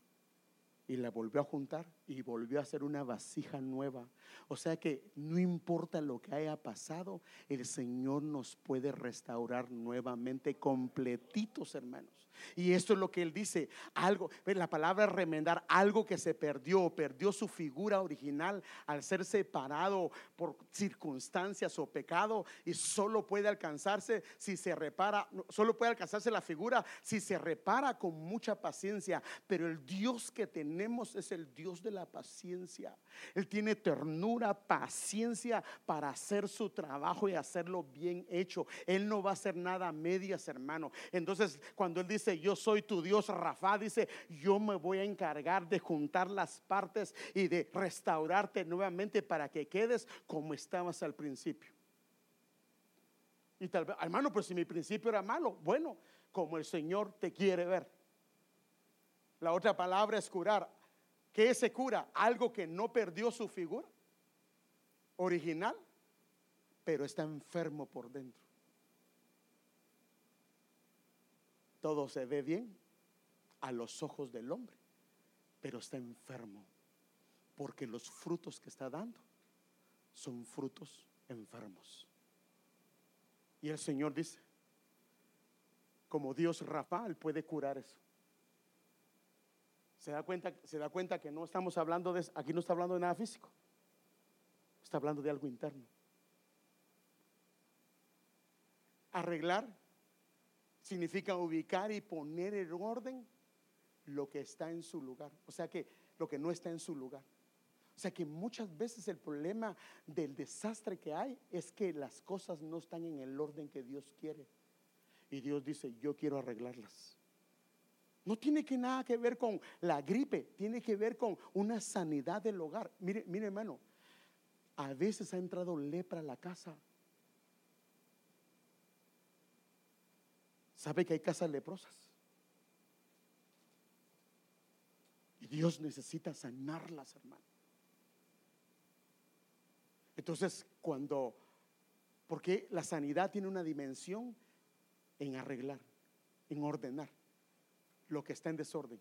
y la volvió a juntar y volvió a hacer una vasija nueva. O sea que no importa lo que haya pasado, el Señor nos puede restaurar nuevamente completitos, hermanos. Y esto es lo que él dice, algo, la palabra remendar, algo que se perdió, perdió su figura original al ser separado por circunstancias o pecado y solo puede alcanzarse si se repara, solo puede alcanzarse la figura si se repara con mucha paciencia, pero el Dios que tenemos es el Dios de la paciencia. Él tiene ternura, paciencia para hacer su trabajo y hacerlo bien hecho. Él no va a hacer nada a medias, hermano. Entonces, cuando él dice, yo soy tu Dios, Rafa, dice, yo me voy a encargar de juntar las partes y de restaurarte nuevamente para que quedes como estabas al principio. Y tal vez, hermano, pero si mi principio era malo, bueno, como el Señor te quiere ver. La otra palabra es curar. ¿Qué se cura? Algo que no perdió su figura original, pero está enfermo por dentro. Todo se ve bien a los ojos del hombre, pero está enfermo, porque los frutos que está dando son frutos enfermos. Y el Señor dice, como Dios Rafael puede curar eso. Se da cuenta, se da cuenta que no estamos hablando de, aquí no está hablando de nada físico. Está hablando de algo interno. Arreglar significa ubicar y poner en orden lo que está en su lugar. O sea que lo que no está en su lugar. O sea que muchas veces el problema del desastre que hay es que las cosas no están en el orden que Dios quiere. Y Dios dice, yo quiero arreglarlas. No tiene que nada que ver con la gripe, tiene que ver con una sanidad del hogar. Mire, mire hermano, a veces ha entrado lepra a la casa ¿Sabe que hay casas leprosas? Y Dios necesita sanarlas, hermano. Entonces, cuando, porque la sanidad tiene una dimensión en arreglar, en ordenar lo que está en desorden.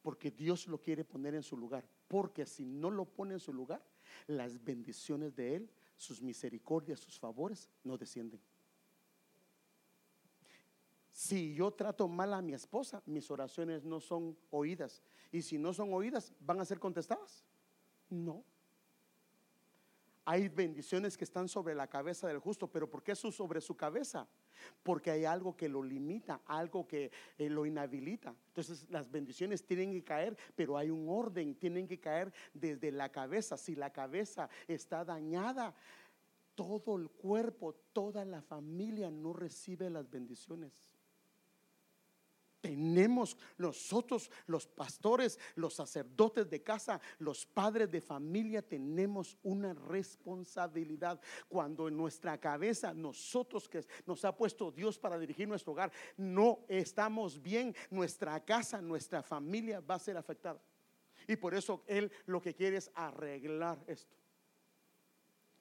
Porque Dios lo quiere poner en su lugar. Porque si no lo pone en su lugar, las bendiciones de Él, sus misericordias, sus favores, no descienden. Si yo trato mal a mi esposa, mis oraciones no son oídas. Y si no son oídas, ¿van a ser contestadas? No. Hay bendiciones que están sobre la cabeza del justo, pero ¿por qué eso sobre su cabeza? Porque hay algo que lo limita, algo que eh, lo inhabilita. Entonces las bendiciones tienen que caer, pero hay un orden, tienen que caer desde la cabeza. Si la cabeza está dañada, todo el cuerpo, toda la familia no recibe las bendiciones. Tenemos nosotros, los pastores, los sacerdotes de casa, los padres de familia, tenemos una responsabilidad. Cuando en nuestra cabeza, nosotros que nos ha puesto Dios para dirigir nuestro hogar, no estamos bien, nuestra casa, nuestra familia va a ser afectada. Y por eso Él lo que quiere es arreglar esto.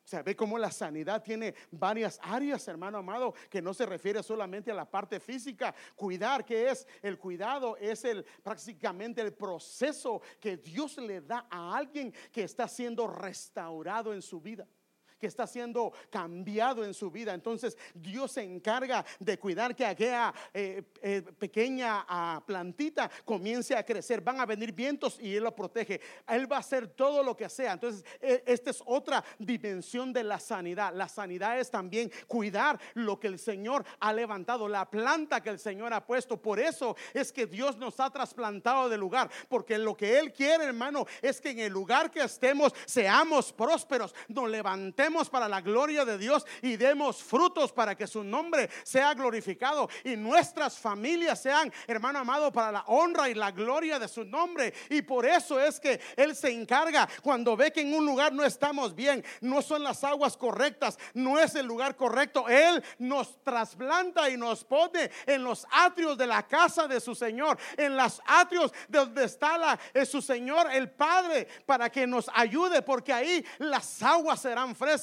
Sea, ve cómo la sanidad tiene varias áreas, hermano amado, que no se refiere solamente a la parte física. Cuidar, ¿qué es? El cuidado es el prácticamente el proceso que Dios le da a alguien que está siendo restaurado en su vida que está siendo cambiado en su vida. Entonces Dios se encarga de cuidar que aquella eh, eh, pequeña ah, plantita comience a crecer. Van a venir vientos y Él lo protege. Él va a hacer todo lo que sea. Entonces e, esta es otra dimensión de la sanidad. La sanidad es también cuidar lo que el Señor ha levantado, la planta que el Señor ha puesto. Por eso es que Dios nos ha trasplantado de lugar. Porque lo que Él quiere, hermano, es que en el lugar que estemos seamos prósperos, nos levantemos para la gloria de Dios y demos frutos para que su nombre sea glorificado y nuestras familias sean, hermano amado, para la honra y la gloria de su nombre. Y por eso es que Él se encarga cuando ve que en un lugar no estamos bien, no son las aguas correctas, no es el lugar correcto. Él nos trasplanta y nos pone en los atrios de la casa de su Señor, en los atrios de donde está la, es su Señor, el Padre, para que nos ayude, porque ahí las aguas serán frescas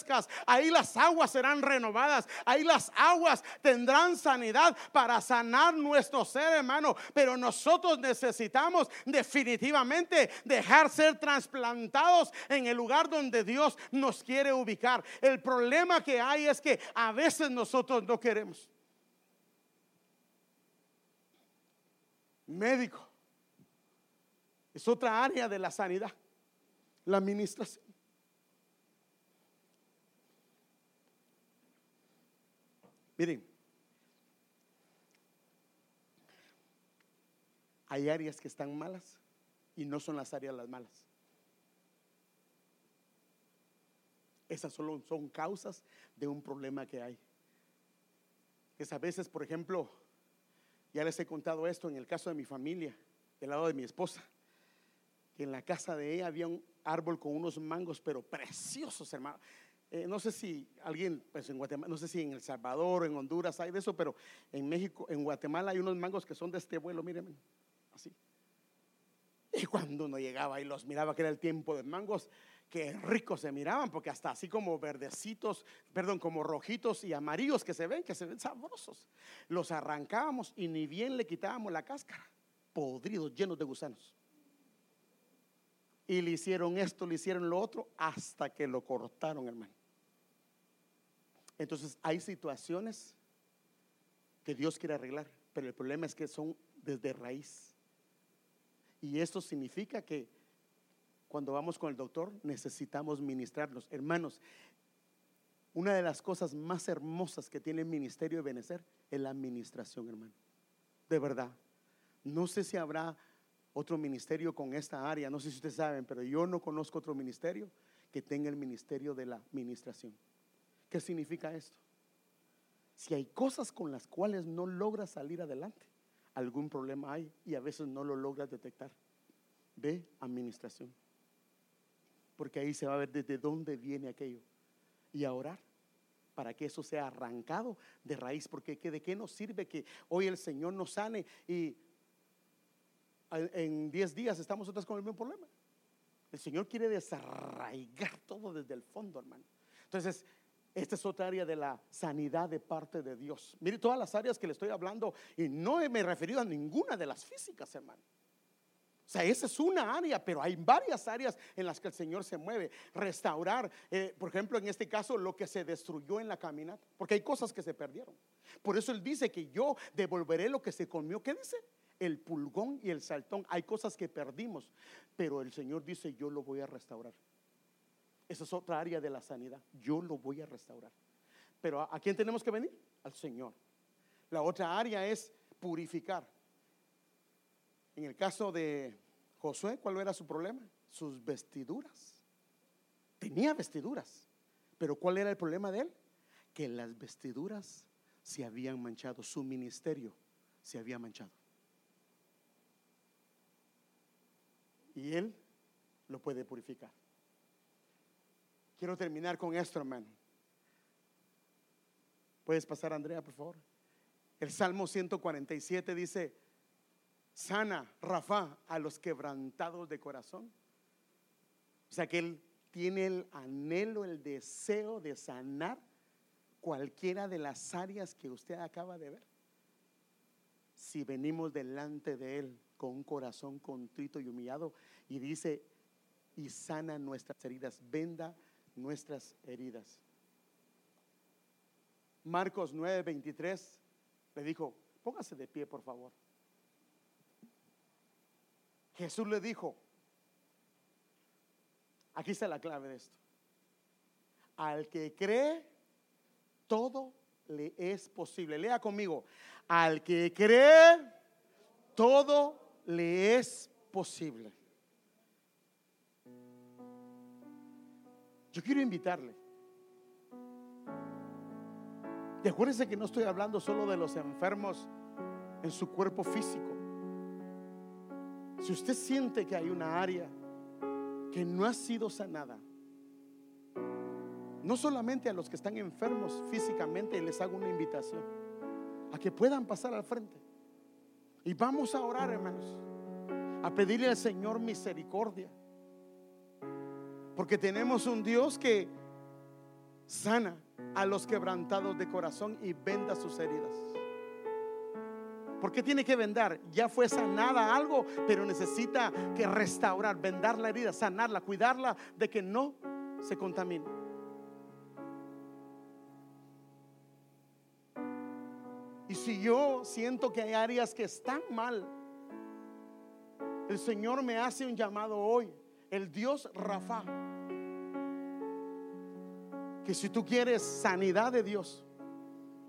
ahí las aguas serán renovadas, ahí las aguas tendrán sanidad para sanar nuestro ser, hermano. Pero nosotros necesitamos definitivamente dejar ser trasplantados en el lugar donde Dios nos quiere ubicar. El problema que hay es que a veces nosotros no queremos. Médico. Es otra área de la sanidad, la administración. Miren, hay áreas que están malas y no son las áreas las malas. Esas solo son causas de un problema que hay. Es a veces, por ejemplo, ya les he contado esto en el caso de mi familia, del lado de mi esposa, que en la casa de ella había un árbol con unos mangos, pero preciosos, hermano. Eh, no sé si alguien, pues en Guatemala, no sé si en El Salvador, en Honduras hay de eso, pero en México, en Guatemala hay unos mangos que son de este vuelo, miren, así. Y cuando uno llegaba y los miraba, que era el tiempo de mangos, que ricos se miraban, porque hasta así como verdecitos, perdón, como rojitos y amarillos que se ven, que se ven sabrosos. Los arrancábamos y ni bien le quitábamos la cáscara, podridos, llenos de gusanos. Y le hicieron esto, le hicieron lo otro, hasta que lo cortaron, hermano. Entonces hay situaciones que Dios quiere arreglar, pero el problema es que son desde raíz. Y esto significa que cuando vamos con el doctor necesitamos ministrarlos. Hermanos, una de las cosas más hermosas que tiene el ministerio de Benecer es la administración, hermano. De verdad. No sé si habrá otro ministerio con esta área, no sé si ustedes saben, pero yo no conozco otro ministerio que tenga el ministerio de la administración. ¿Qué significa esto? Si hay cosas con las cuales no logras salir adelante, algún problema hay y a veces no lo logras detectar. Ve administración. Porque ahí se va a ver desde dónde viene aquello. Y a orar para que eso sea arrancado de raíz. Porque ¿de qué nos sirve que hoy el Señor nos sane y en 10 días estamos otras con el mismo problema? El Señor quiere desarraigar todo desde el fondo, hermano. Entonces, esta es otra área de la sanidad de parte de Dios. Mire todas las áreas que le estoy hablando y no me he referido a ninguna de las físicas, hermano. O sea, esa es una área, pero hay varias áreas en las que el Señor se mueve. Restaurar, eh, por ejemplo, en este caso, lo que se destruyó en la caminata, porque hay cosas que se perdieron. Por eso Él dice que yo devolveré lo que se comió. ¿Qué dice? El pulgón y el saltón. Hay cosas que perdimos, pero el Señor dice, yo lo voy a restaurar. Esa es otra área de la sanidad. Yo lo voy a restaurar. Pero ¿a, quién tenemos que venir? Al Señor. La otra área es purificar. En el caso de Josué, ¿cuál era su problema? Sus vestiduras. Tenía vestiduras, Pero ¿cuál era el problema de él? Que las vestiduras se habían manchado, su ministerio se había manchado. Y él lo puede purificar. Quiero terminar con esto, hermano. ¿Puedes pasar, Andrea, por favor? El Salmo 147 dice, sana, Rafa, a los quebrantados de corazón. O sea que Él tiene el anhelo, el deseo de sanar cualquiera de las áreas que usted acaba de ver. Si venimos delante de Él con un corazón contrito y humillado y dice, y sana nuestras heridas, venda nuestras heridas. Marcos 9, 23 le dijo, póngase de pie, por favor. Jesús le dijo, aquí está la clave de esto, al que cree, todo le es posible. Lea conmigo, al que cree, todo le es posible. Yo quiero invitarle. Y acuérdense que no estoy hablando solo de los enfermos en su cuerpo físico. Si usted siente que hay una área que no ha sido sanada, no solamente a los que están enfermos físicamente, les hago una invitación a que puedan pasar al frente. Y vamos a orar, hermanos, a pedirle al Señor misericordia. Porque tenemos un Dios que sana a los quebrantados de corazón y venda sus heridas. ¿Por qué tiene que vendar? Ya fue sanada algo, pero necesita que restaurar, vendar la herida, sanarla, cuidarla de que no se contamine. Si yo siento que hay áreas que están mal, el Señor me hace un llamado hoy, el Dios Rafa, que si tú quieres sanidad de Dios,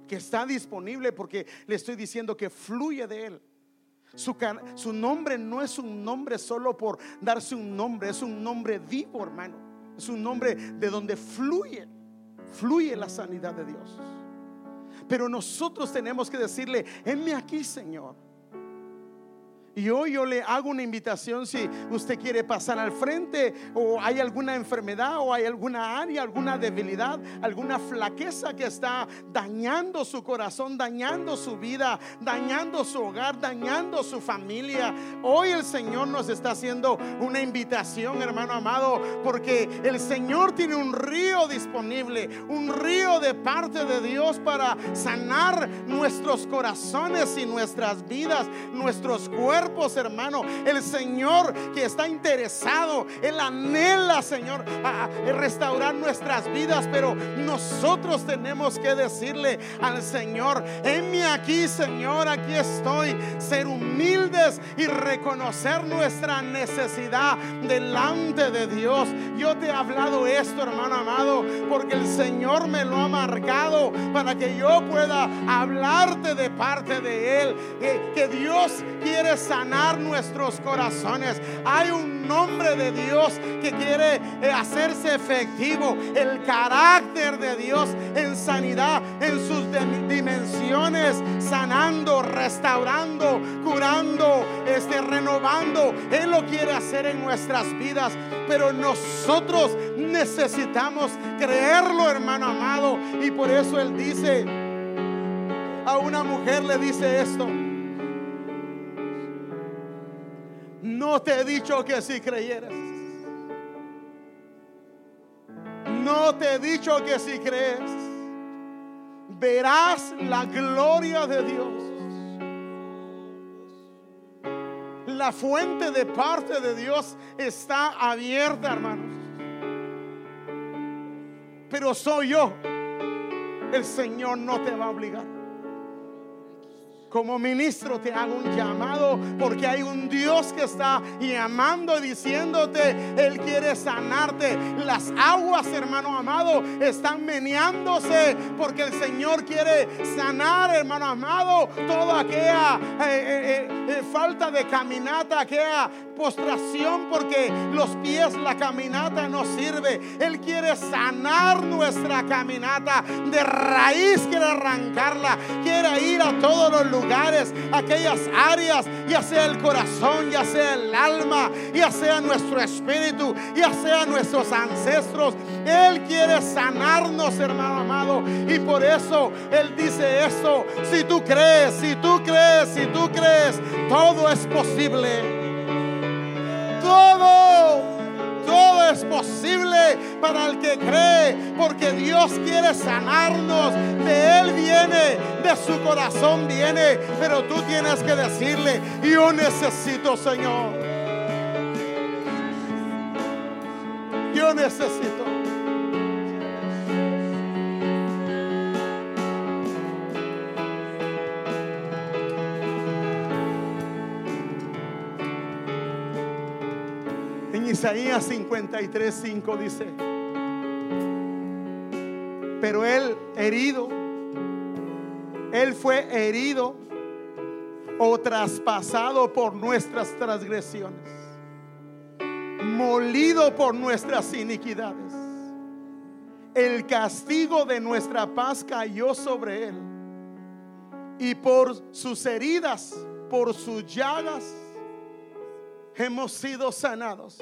que está disponible porque le estoy diciendo que fluye de Él. Su, su, nombre no es un nombre solo por darse un nombre, es un nombre vivo, hermano. Es un nombre de donde fluye, fluye la sanidad de Dios. Pero nosotros tenemos que decirle, enme aquí, Señor. Y hoy yo le hago una invitación si usted quiere pasar al frente o hay alguna enfermedad o hay alguna área, alguna debilidad, alguna flaqueza que está dañando su corazón, dañando su vida, dañando su hogar, dañando su familia. Hoy el Señor nos está haciendo una invitación, hermano amado, porque el Señor tiene un río disponible, un río de parte de Dios para sanar nuestros corazones y nuestras vidas, nuestros cuerpos hermano. El Señor que está interesado, Él anhela, Señor, a, restaurar nuestras vidas, pero nosotros tenemos que decirle al Señor, enme aquí, Señor, aquí estoy. Ser humildes y reconocer nuestra necesidad delante de Dios. Yo te he hablado esto, hermano amado, porque el Señor me lo ha marcado para que yo pueda hablarte de parte de Él. Que, que Dios quiere saber sanar nuestros corazones. Hay un nombre de Dios que quiere eh, hacerse efectivo. El carácter de Dios en sanidad, en sus dimensiones, sanando, restaurando, curando, este, renovando. Él lo quiere hacer en nuestras vidas. Pero nosotros necesitamos creerlo, hermano amado. Y por eso Él dice, a una mujer le dice esto. No te he dicho que si creyeras. No te he dicho que si crees, verás la gloria de Dios. La fuente de parte de Dios está abierta, hermanos. Pero soy yo. El Señor no te va a obligar. Como ministro te hago un llamado porque hay un Dios que está llamando y diciéndote, Él quiere sanarte. Las aguas, hermano amado, están meneándose porque el Señor quiere sanar, hermano amado, toda aquella eh, eh, eh, falta de caminata, aquella postración porque los pies, la caminata no sirve. Él quiere sanar nuestra caminata de raíz, quiere arrancarla, quiere ir a todos los lugares, aquellas áreas, ya sea el corazón, ya sea el alma, ya sea nuestro espíritu, ya sea nuestros ancestros. Él quiere sanarnos, hermano amado. Y por eso Él dice esto, si tú crees, si tú crees, si tú crees, todo es posible. Todo, todo es posible para el que cree, porque Dios quiere sanarnos. De Él viene, de su corazón viene, pero tú tienes que decirle, yo necesito, Señor. Yo necesito. Isaías 53, 5 dice, pero él herido, él fue herido o traspasado por nuestras transgresiones, molido por nuestras iniquidades. El castigo de nuestra paz cayó sobre él y por sus heridas, por sus llagas, hemos sido sanados.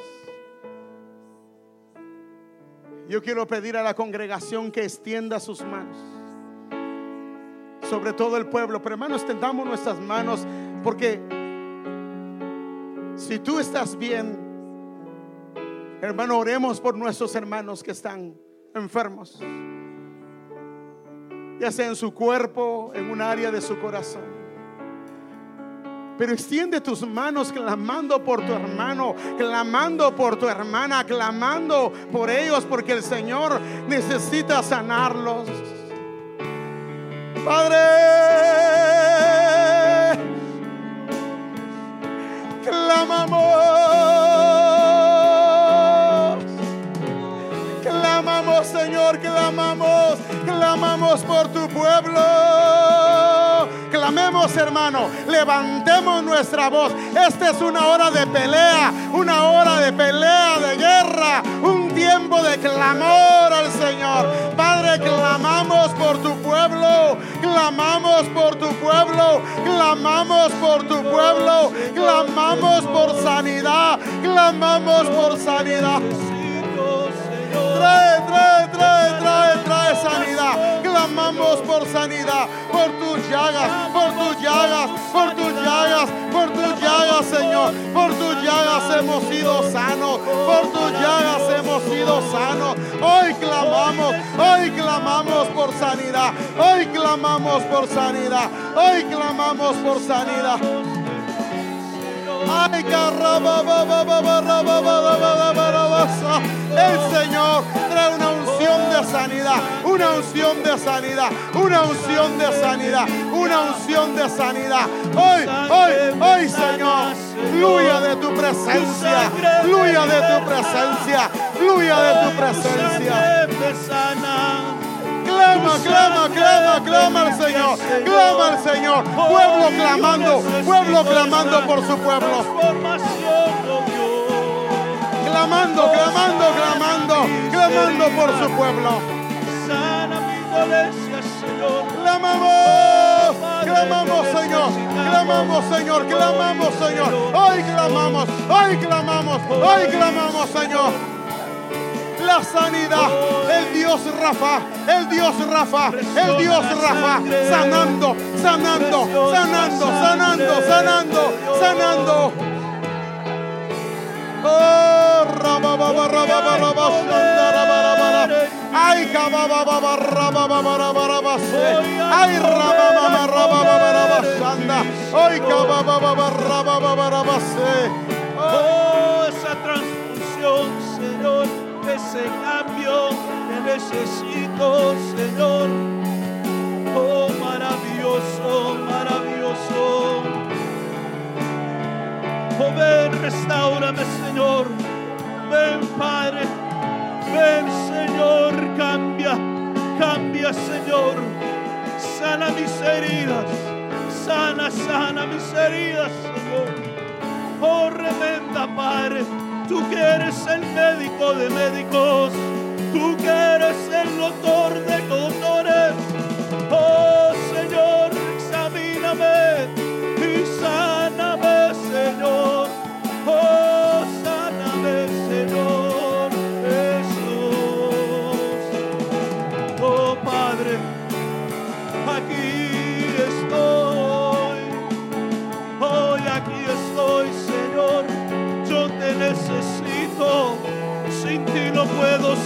Yo quiero pedir a la congregación que extienda sus manos sobre todo el pueblo. Pero hermanos, extendamos nuestras manos porque si tú estás bien, hermano, oremos por nuestros hermanos que están enfermos, ya sea en su cuerpo, en un área de su corazón. Pero extiende tus manos clamando por tu hermano, clamando por tu hermana, clamando por ellos, porque el Señor necesita sanarlos. Padre, clamamos, clamemos, hermano, levantemos nuestra voz. Esta es una hora de pelea, una hora de pelea, de guerra, un tiempo de clamor al Señor. Padre, clamamos por tu pueblo, clamamos por tu pueblo, clamamos por tu pueblo, clamamos por sanidad, clamamos por sanidad. Trae, trae, trae, trae, trae sanidad. Clamamos por sanidad, por tus llagas, por tus llagas, por tus llagas, por tus llagas, Señor. Por tus llagas hemos sido sanos, por tus llagas hemos sido sanos. Hoy clamamos, hoy clamamos por sanidad, hoy clamamos por sanidad, hoy clamamos por sanidad. Ay, el Señor trae una unción de sanidad, una unción de sanidad, una unción de sanidad, una unción de sanidad. Hoy, hoy, hoy, Señor, fluya de tu presencia, fluya de tu presencia, fluya de tu presencia. Clama, clama, clama, clama al Señor. Clama al Señor. Pueblo clamando, pueblo clamando por su pueblo. Clamando, clamando, clamando, clamando por su pueblo. Clamamos, clamamos Señor, clamamos Señor, clamamos Señor. Hoy clamamos, hoy clamamos, hoy clamamos Señor la sanidad. El Dios Rafa, el Dios Rafa, el Dios Rafa, sanando, sanando, sanando, sanando, sanando, sanando. Oh, Ay, Ay, Oh, esa transfusión, Señor ese cambio que necesito, Señor. Oh, maravilloso, maravilloso restaurame, Señor. Ven, Padre. Ven, Señor, cambia, cambia, Señor. Sana mis heridas. Sana, sana mis heridas, Señor. Oh, remenda, Padre. Tú que eres el médico de médicos. Tú que eres el doctor de doctores. Oh, Señor, examíname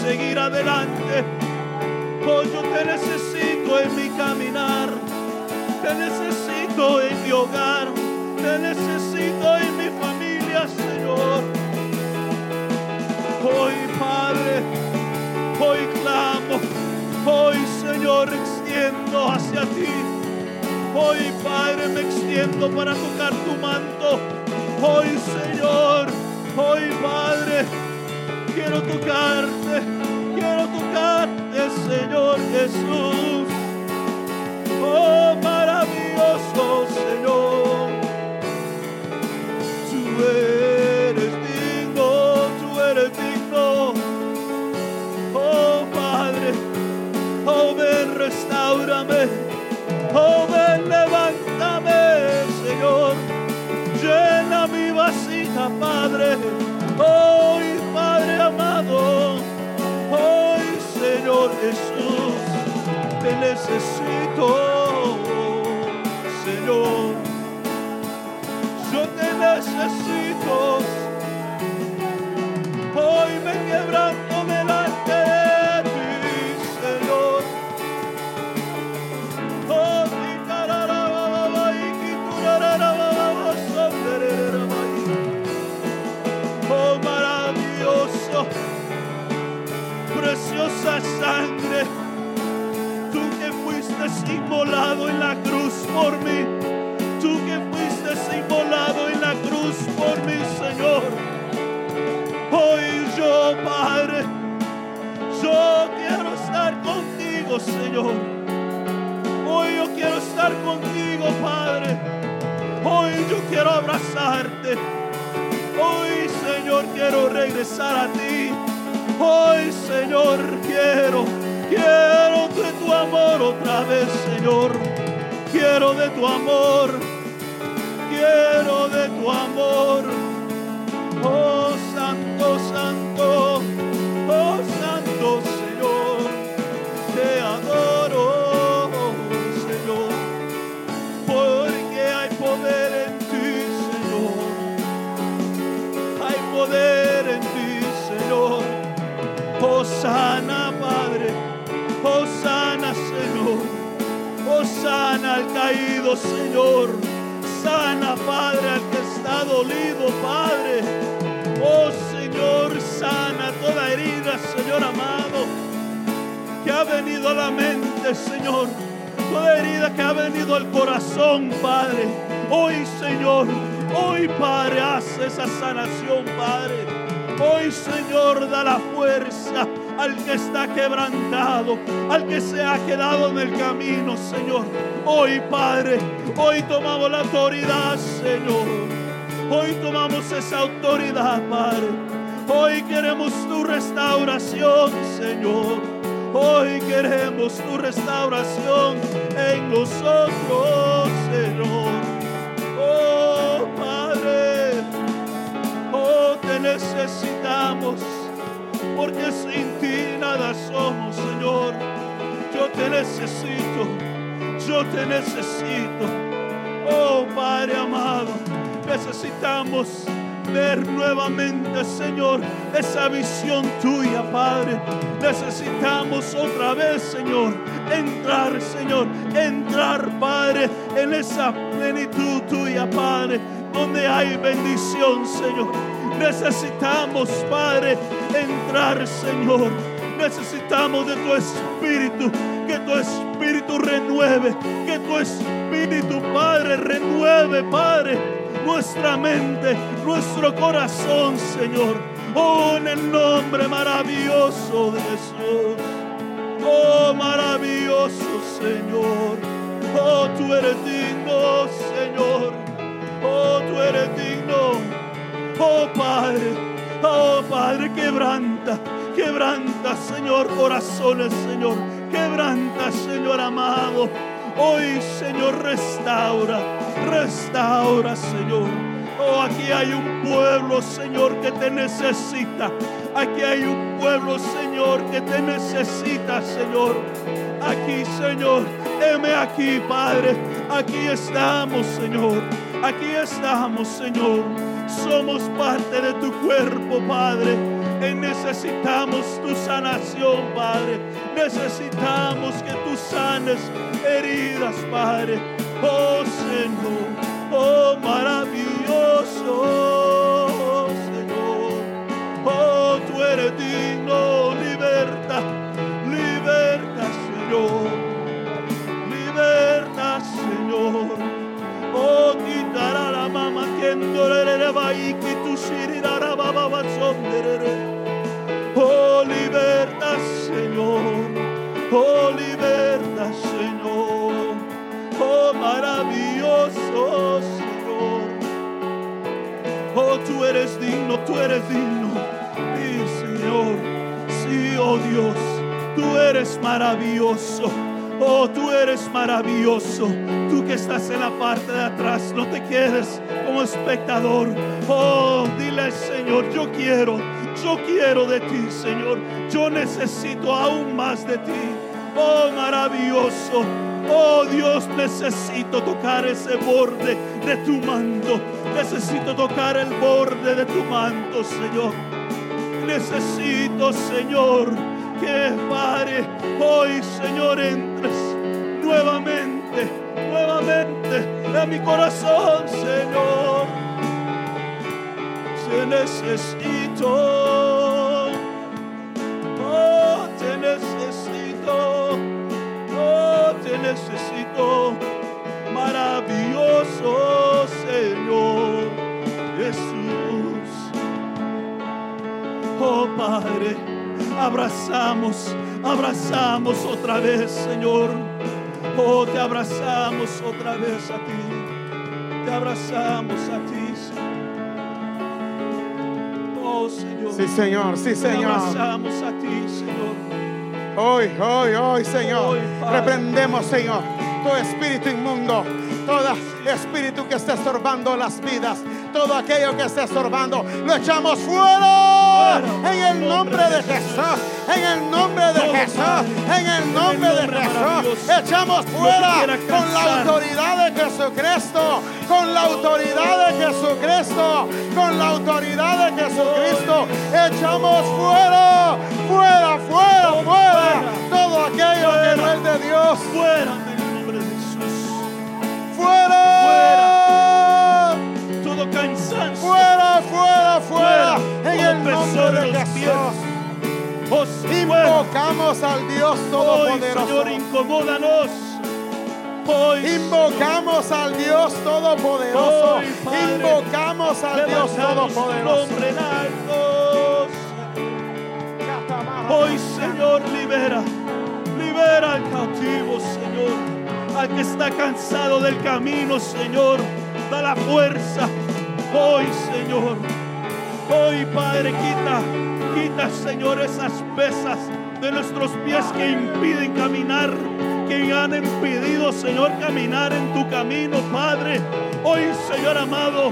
seguir adelante. Oh, yo te necesito en mi caminar. Te necesito en mi hogar. Te necesito en mi familia, Señor. Hoy, Padre, hoy clamo. Hoy, Señor, extiendo hacia ti. Hoy, Padre, me extiendo para tocar tu manto. Hoy, Señor, hoy, Padre, quiero tocarte. Contigo, Señor. Hoy yo quiero estar contigo, Padre. Hoy yo quiero abrazarte. Hoy, Señor, quiero regresar a ti. Hoy, Señor, quiero, quiero de tu amor otra vez, Señor. Quiero de tu amor, quiero de tu amor. Oh, Señor, sana Padre al que está dolido Padre, oh Señor, sana toda herida Señor amado, que ha venido a la mente Señor, toda herida que ha venido al corazón Padre, hoy Señor, hoy Padre, haz esa sanación Padre. Hoy, Señor, da la fuerza al que está quebrantado, al que se ha quedado en el camino, Señor. Hoy, Padre, hoy tomamos la autoridad, Señor. Hoy tomamos esa autoridad, Padre. Hoy queremos tu restauración, Señor. Hoy queremos tu restauración en nosotros, Señor. Oh, Padre. Oh, te necesitamos, porque sin ti nada somos, Señor. Yo te necesito, yo te necesito. Oh, Padre amado, necesitamos ver nuevamente, Señor, esa visión tuya, Padre. Necesitamos otra vez, Señor, entrar, Señor, entrar, Padre, en esa plenitud tuya, Padre, donde hay bendición, Señor. Necesitamos, Padre, entrar, Señor. Necesitamos de tu espíritu, que tu espíritu renueve, que tu espíritu, Padre, renueve, Padre, nuestra mente, nuestro corazón, Señor. Oh, en el nombre maravilloso de Jesús. Oh, maravilloso Señor. Oh, tú eres digno, Señor. Oh, tú eres digno. Oh, Padre. Oh, Padre, quebranta. Quebranta, Señor, corazones, Señor. Quebranta, Señor amado. Hoy, Señor, restaura. Restaura, Señor. Oh, aquí hay un pueblo, Señor, que te necesita. Aquí hay un pueblo, Señor, que te necesita, Señor. Aquí, Señor, heme aquí, Padre. Aquí estamos, Señor. Aquí estamos, Señor. Somos parte de tu cuerpo, Padre. Y necesitamos tu sanación, Padre. Necesitamos que tú sanes heridas, Padre. Oh, Señor. Oh, maravilloso, Oh, liberta, Señor. Oh, liberta, Señor. Oh, maravilloso, Señor. Oh, tú eres digno, tú eres digno. Sí, Señor. Sí, oh Dios. Tú eres maravilloso. Oh, tú eres maravilloso. Tú que estás en la parte de atrás, no te quedes como espectador. Oh, dile Señor, yo quiero, yo quiero de ti, Señor. Yo necesito aún más de ti. Oh, maravilloso. Oh Dios, necesito tocar ese borde de tu manto. Necesito tocar el borde de tu manto, Señor. Necesito, Señor, que pare hoy, Señor, entres nuevamente, nuevamente en mi corazón, Señor. Te necesito. Oh, te necesito. Oh, te necesito. Maravilloso Señor Jesús. Oh Padre, abrazamos, abrazamos otra vez, Señor. Oh, te abrazamos otra vez a ti. Te abrazamos a ti, Señor. Oh, Señor. Sí, Señor, sí, Te Señor. abrazamos a ti, Señor. Hoy, hoy, hoy, Señor. Hoy. Reprendemos, Señor, todo espíritu inmundo, todo espíritu que esté estorbando las vidas, todo aquello que esté estorbando, lo echamos fuera. Fuera. En el nombre de Jesús, en el nombre de Jesús, en el nombre de Jesús, echamos fuera con la autoridad de Jesucristo, con la autoridad de Jesucristo, con la autoridad de Jesucristo, echamos fuera, fuera, fuera, fuera, fuera. todo aquello que no Fuera. es de Dios, Fuera en el nombre de Jesús. fuera, Todo cansancio. fuera, fuera, fuera, Todo el nombre de Jesús. Invocamos al Dios Hoy, Todopoderoso. Señor, incomódanos. Hoy, Invocamos al Dios Todopoderoso. Hoy, Invocamos al Dios Todopoderoso. Hoy, Señor, libera. Libera al cautivo, Señor. Al que está cansado del camino, Señor. Da la fuerza. Hoy, Señor. Hoy, Padre, quita, quita, Señor, esas pesas de nuestros pies que impiden caminar, que han impedido, Señor, caminar en tu camino, Padre. Hoy, Señor amado,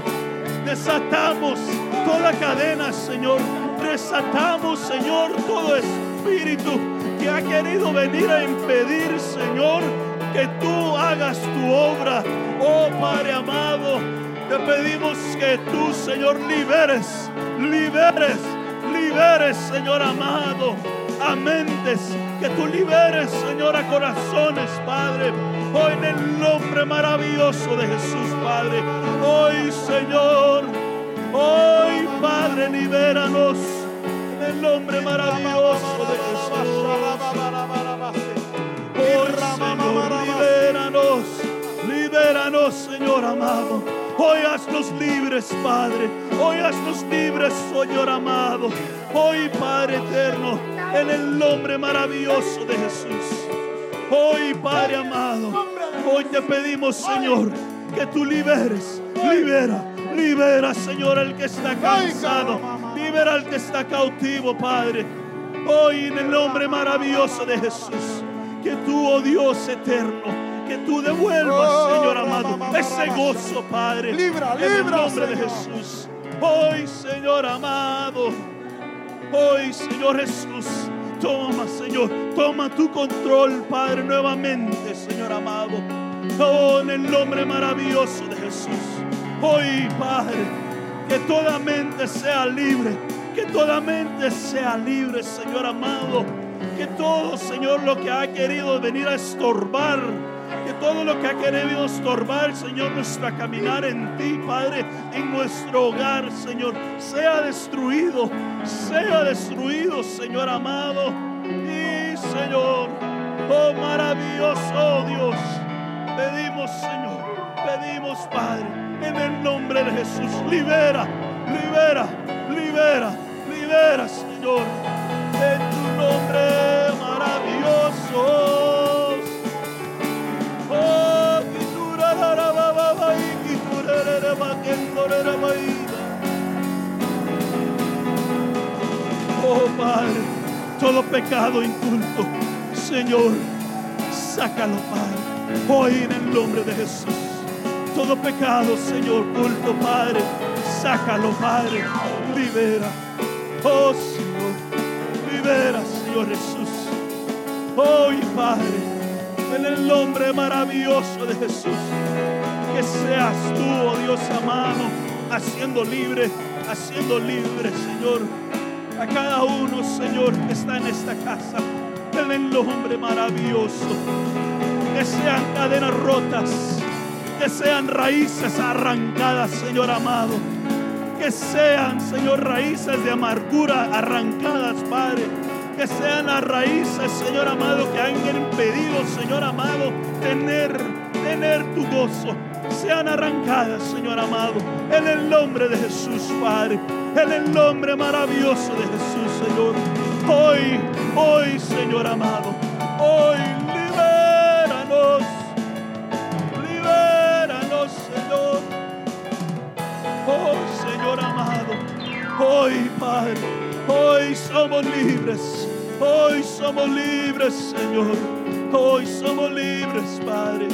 desatamos toda cadena, Señor. Desatamos, Señor, todo espíritu que ha querido venir a impedir, Señor, que tú hagas tu obra. Oh, Padre amado, te pedimos que tú, Señor, liberes, liberes, liberes, Señor amado, a mentes, que tú liberes, Señor, a corazones, Padre. Hoy en el nombre maravilloso de Jesús, Padre. Hoy, Señor, hoy, Padre, libéranos. En el nombre maravilloso de Jesús. Hoy, Señor, libéranos, libéranos, Señor amado. Hoy haznos libres, Padre. Hoy haznos libres, Señor amado. Hoy, Padre eterno, en el nombre maravilloso de Jesús. Hoy, Padre amado, hoy te pedimos, Señor, que tú liberes, libera, libera, Señor, al que está cansado, libera al que está cautivo, Padre. Hoy, en el nombre maravilloso de Jesús, que tú, oh Dios eterno, que tú devuelvas, Señor amado, ese gozo, Padre. Libra, en el libra, nombre de. Jesús. Hoy, Señor amado. Hoy, Señor Jesús, toma, Señor, toma tu control, Padre, nuevamente, Señor amado. Oh, en el nombre maravilloso de Jesús. Hoy, Padre, que toda mente sea libre, que toda mente sea libre, Señor amado. Que todo, Señor, lo que ha querido venir a estorbar, que todo lo que ha querido estorbar, Señor, nuestra caminar en ti, Padre, en nuestro hogar, Señor, sea destruido, sea destruido, Señor amado. Y, Señor, oh maravilloso Dios, pedimos, Señor, pedimos, Padre, en el nombre de Jesús, libera, libera, libera, libera, Señor, en tu nombre maravilloso. Oh Padre, todo pecado inculto, Señor, sácalo, Padre, hoy en el nombre de Jesús. Todo pecado, Señor, culto, Padre, sácalo, Padre, libera. Oh Señor, libera, Señor Jesús. Hoy, Padre, en el nombre maravilloso de Jesús, que seas tú, oh Dios amado, haciendo libre, haciendo libre, Señor, a cada uno, Señor, que está en esta casa, en el nombre maravilloso, que sean cadenas rotas, que sean raíces arrancadas, Señor amado, que sean, Señor, raíces de amargura arrancadas, Padre. Que sean las raíces, Señor amado, que han impedido, Señor amado, tener, tener tu gozo. Sean arrancadas, Señor amado, en el nombre de Jesús, Padre. En el nombre maravilloso de Jesús, Señor. Hoy, hoy, Señor amado, hoy libéranos. Libéranos, Señor. Oh Señor amado, hoy Padre, hoy somos libres, hoy somos libres Señor, hoy somos libres Padre,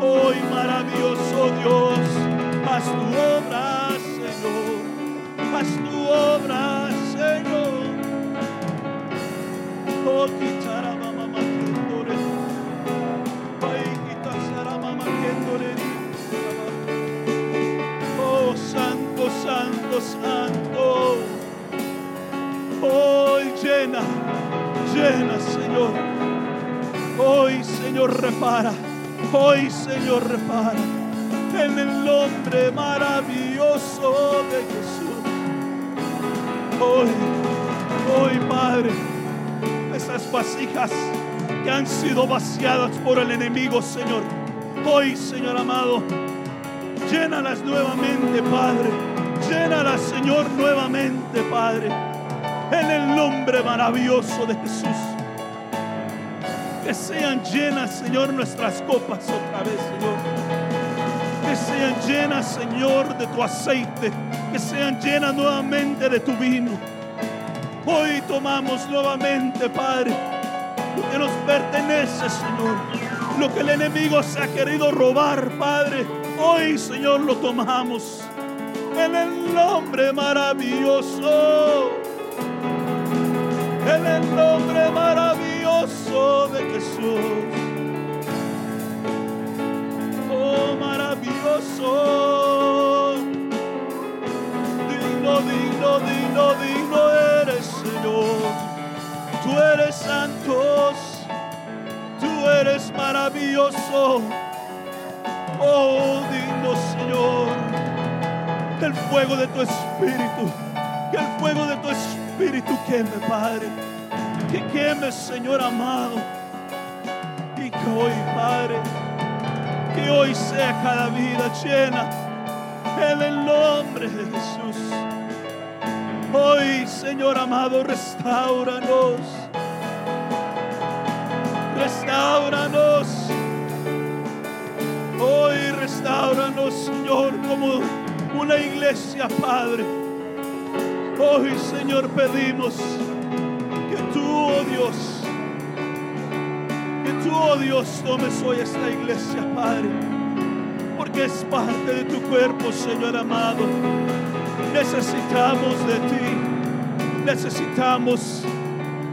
hoy maravilloso Dios, haz tu obra Señor, haz tu obra Señor. Oh, quichara mamá maquendore, ay quitasara mamá maquendore. Oh, santo, santo, santo. Hoy llena, llena, Señor. Hoy, Señor, repara. Hoy, Señor, repara. En el nombre maravilloso de Jesús. Hoy, hoy, Padre, esas vasijas que han sido vaciadas por el enemigo, Señor. Hoy, Señor amado, Llénalas nuevamente, Padre. Llénalas, Señor, nuevamente, Padre. En el nombre maravilloso de Jesús. Que sean llenas, Señor, nuestras copas otra vez, Señor. Que sean llenas, Señor, de tu aceite. Que sean llenas nuevamente de tu vino. Hoy tomamos nuevamente, Padre, lo que nos pertenece, Señor. Lo que el enemigo se ha querido robar, Padre. Hoy, Señor, lo tomamos. En el nombre maravilloso. En el nombre maravilloso de Jesús. Oh, maravilloso. Digno, digno, digno, digno eres, Señor. Tú eres santos. Tú eres maravilloso. Oh, digno Señor. Que el fuego de tu espíritu, que el fuego de tu espíritu queme, Padre. Que queme, Señor amado. Y que hoy, Padre, que hoy sea cada vida llena en el nombre de Jesús. Hoy, Señor amado, restauranos. Restauranos. Hoy restauranos, Señor, como una iglesia, Padre. Hoy, Señor, pedimos Dios, que tú, oh Dios, tomes hoy esta iglesia, Padre, porque es parte de tu cuerpo, Señor amado. Necesitamos de ti, necesitamos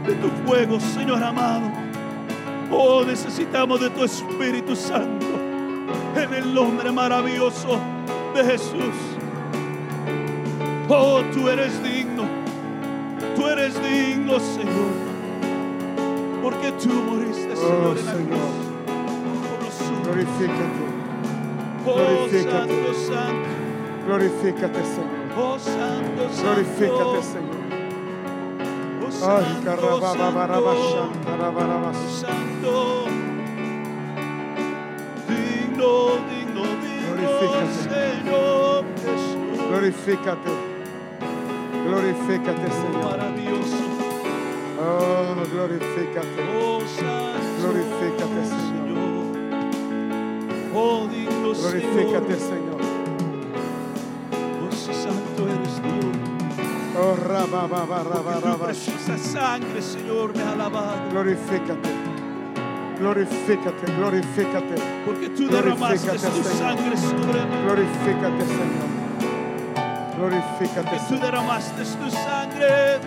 de tu fuego, Señor amado. Oh, necesitamos de tu Espíritu Santo en el nombre maravilloso de Jesús. Oh, tú eres digno, tú eres digno, Señor, porque tú moriste, Señor, Oh, en la cruz nosotros. Glorifícate, Oh, glorifícate. Santo, Santo, glorifícate, Señor. oh, Santo, Glorifícate, Santo, Señor. oh, Santo, Santo. Santo, digno, digno, digno, Glorifícate. Señor Jesús, Glorifícate, glorifícate, Señor. Oh, glorifícate. oh Glorifícate, Señor. oh Glorifícate, Señor, oh Santo eres tú, Oh, porque tu rabababarabarabash. preciosa sangre, Señor, me ha lavado, Glorifícate, glorifícate, glorifícate, porque tú derramaste tu sangre sobre mí. glorifícate, Señor. Glorifícate, tú Señor. derramaste tu sangre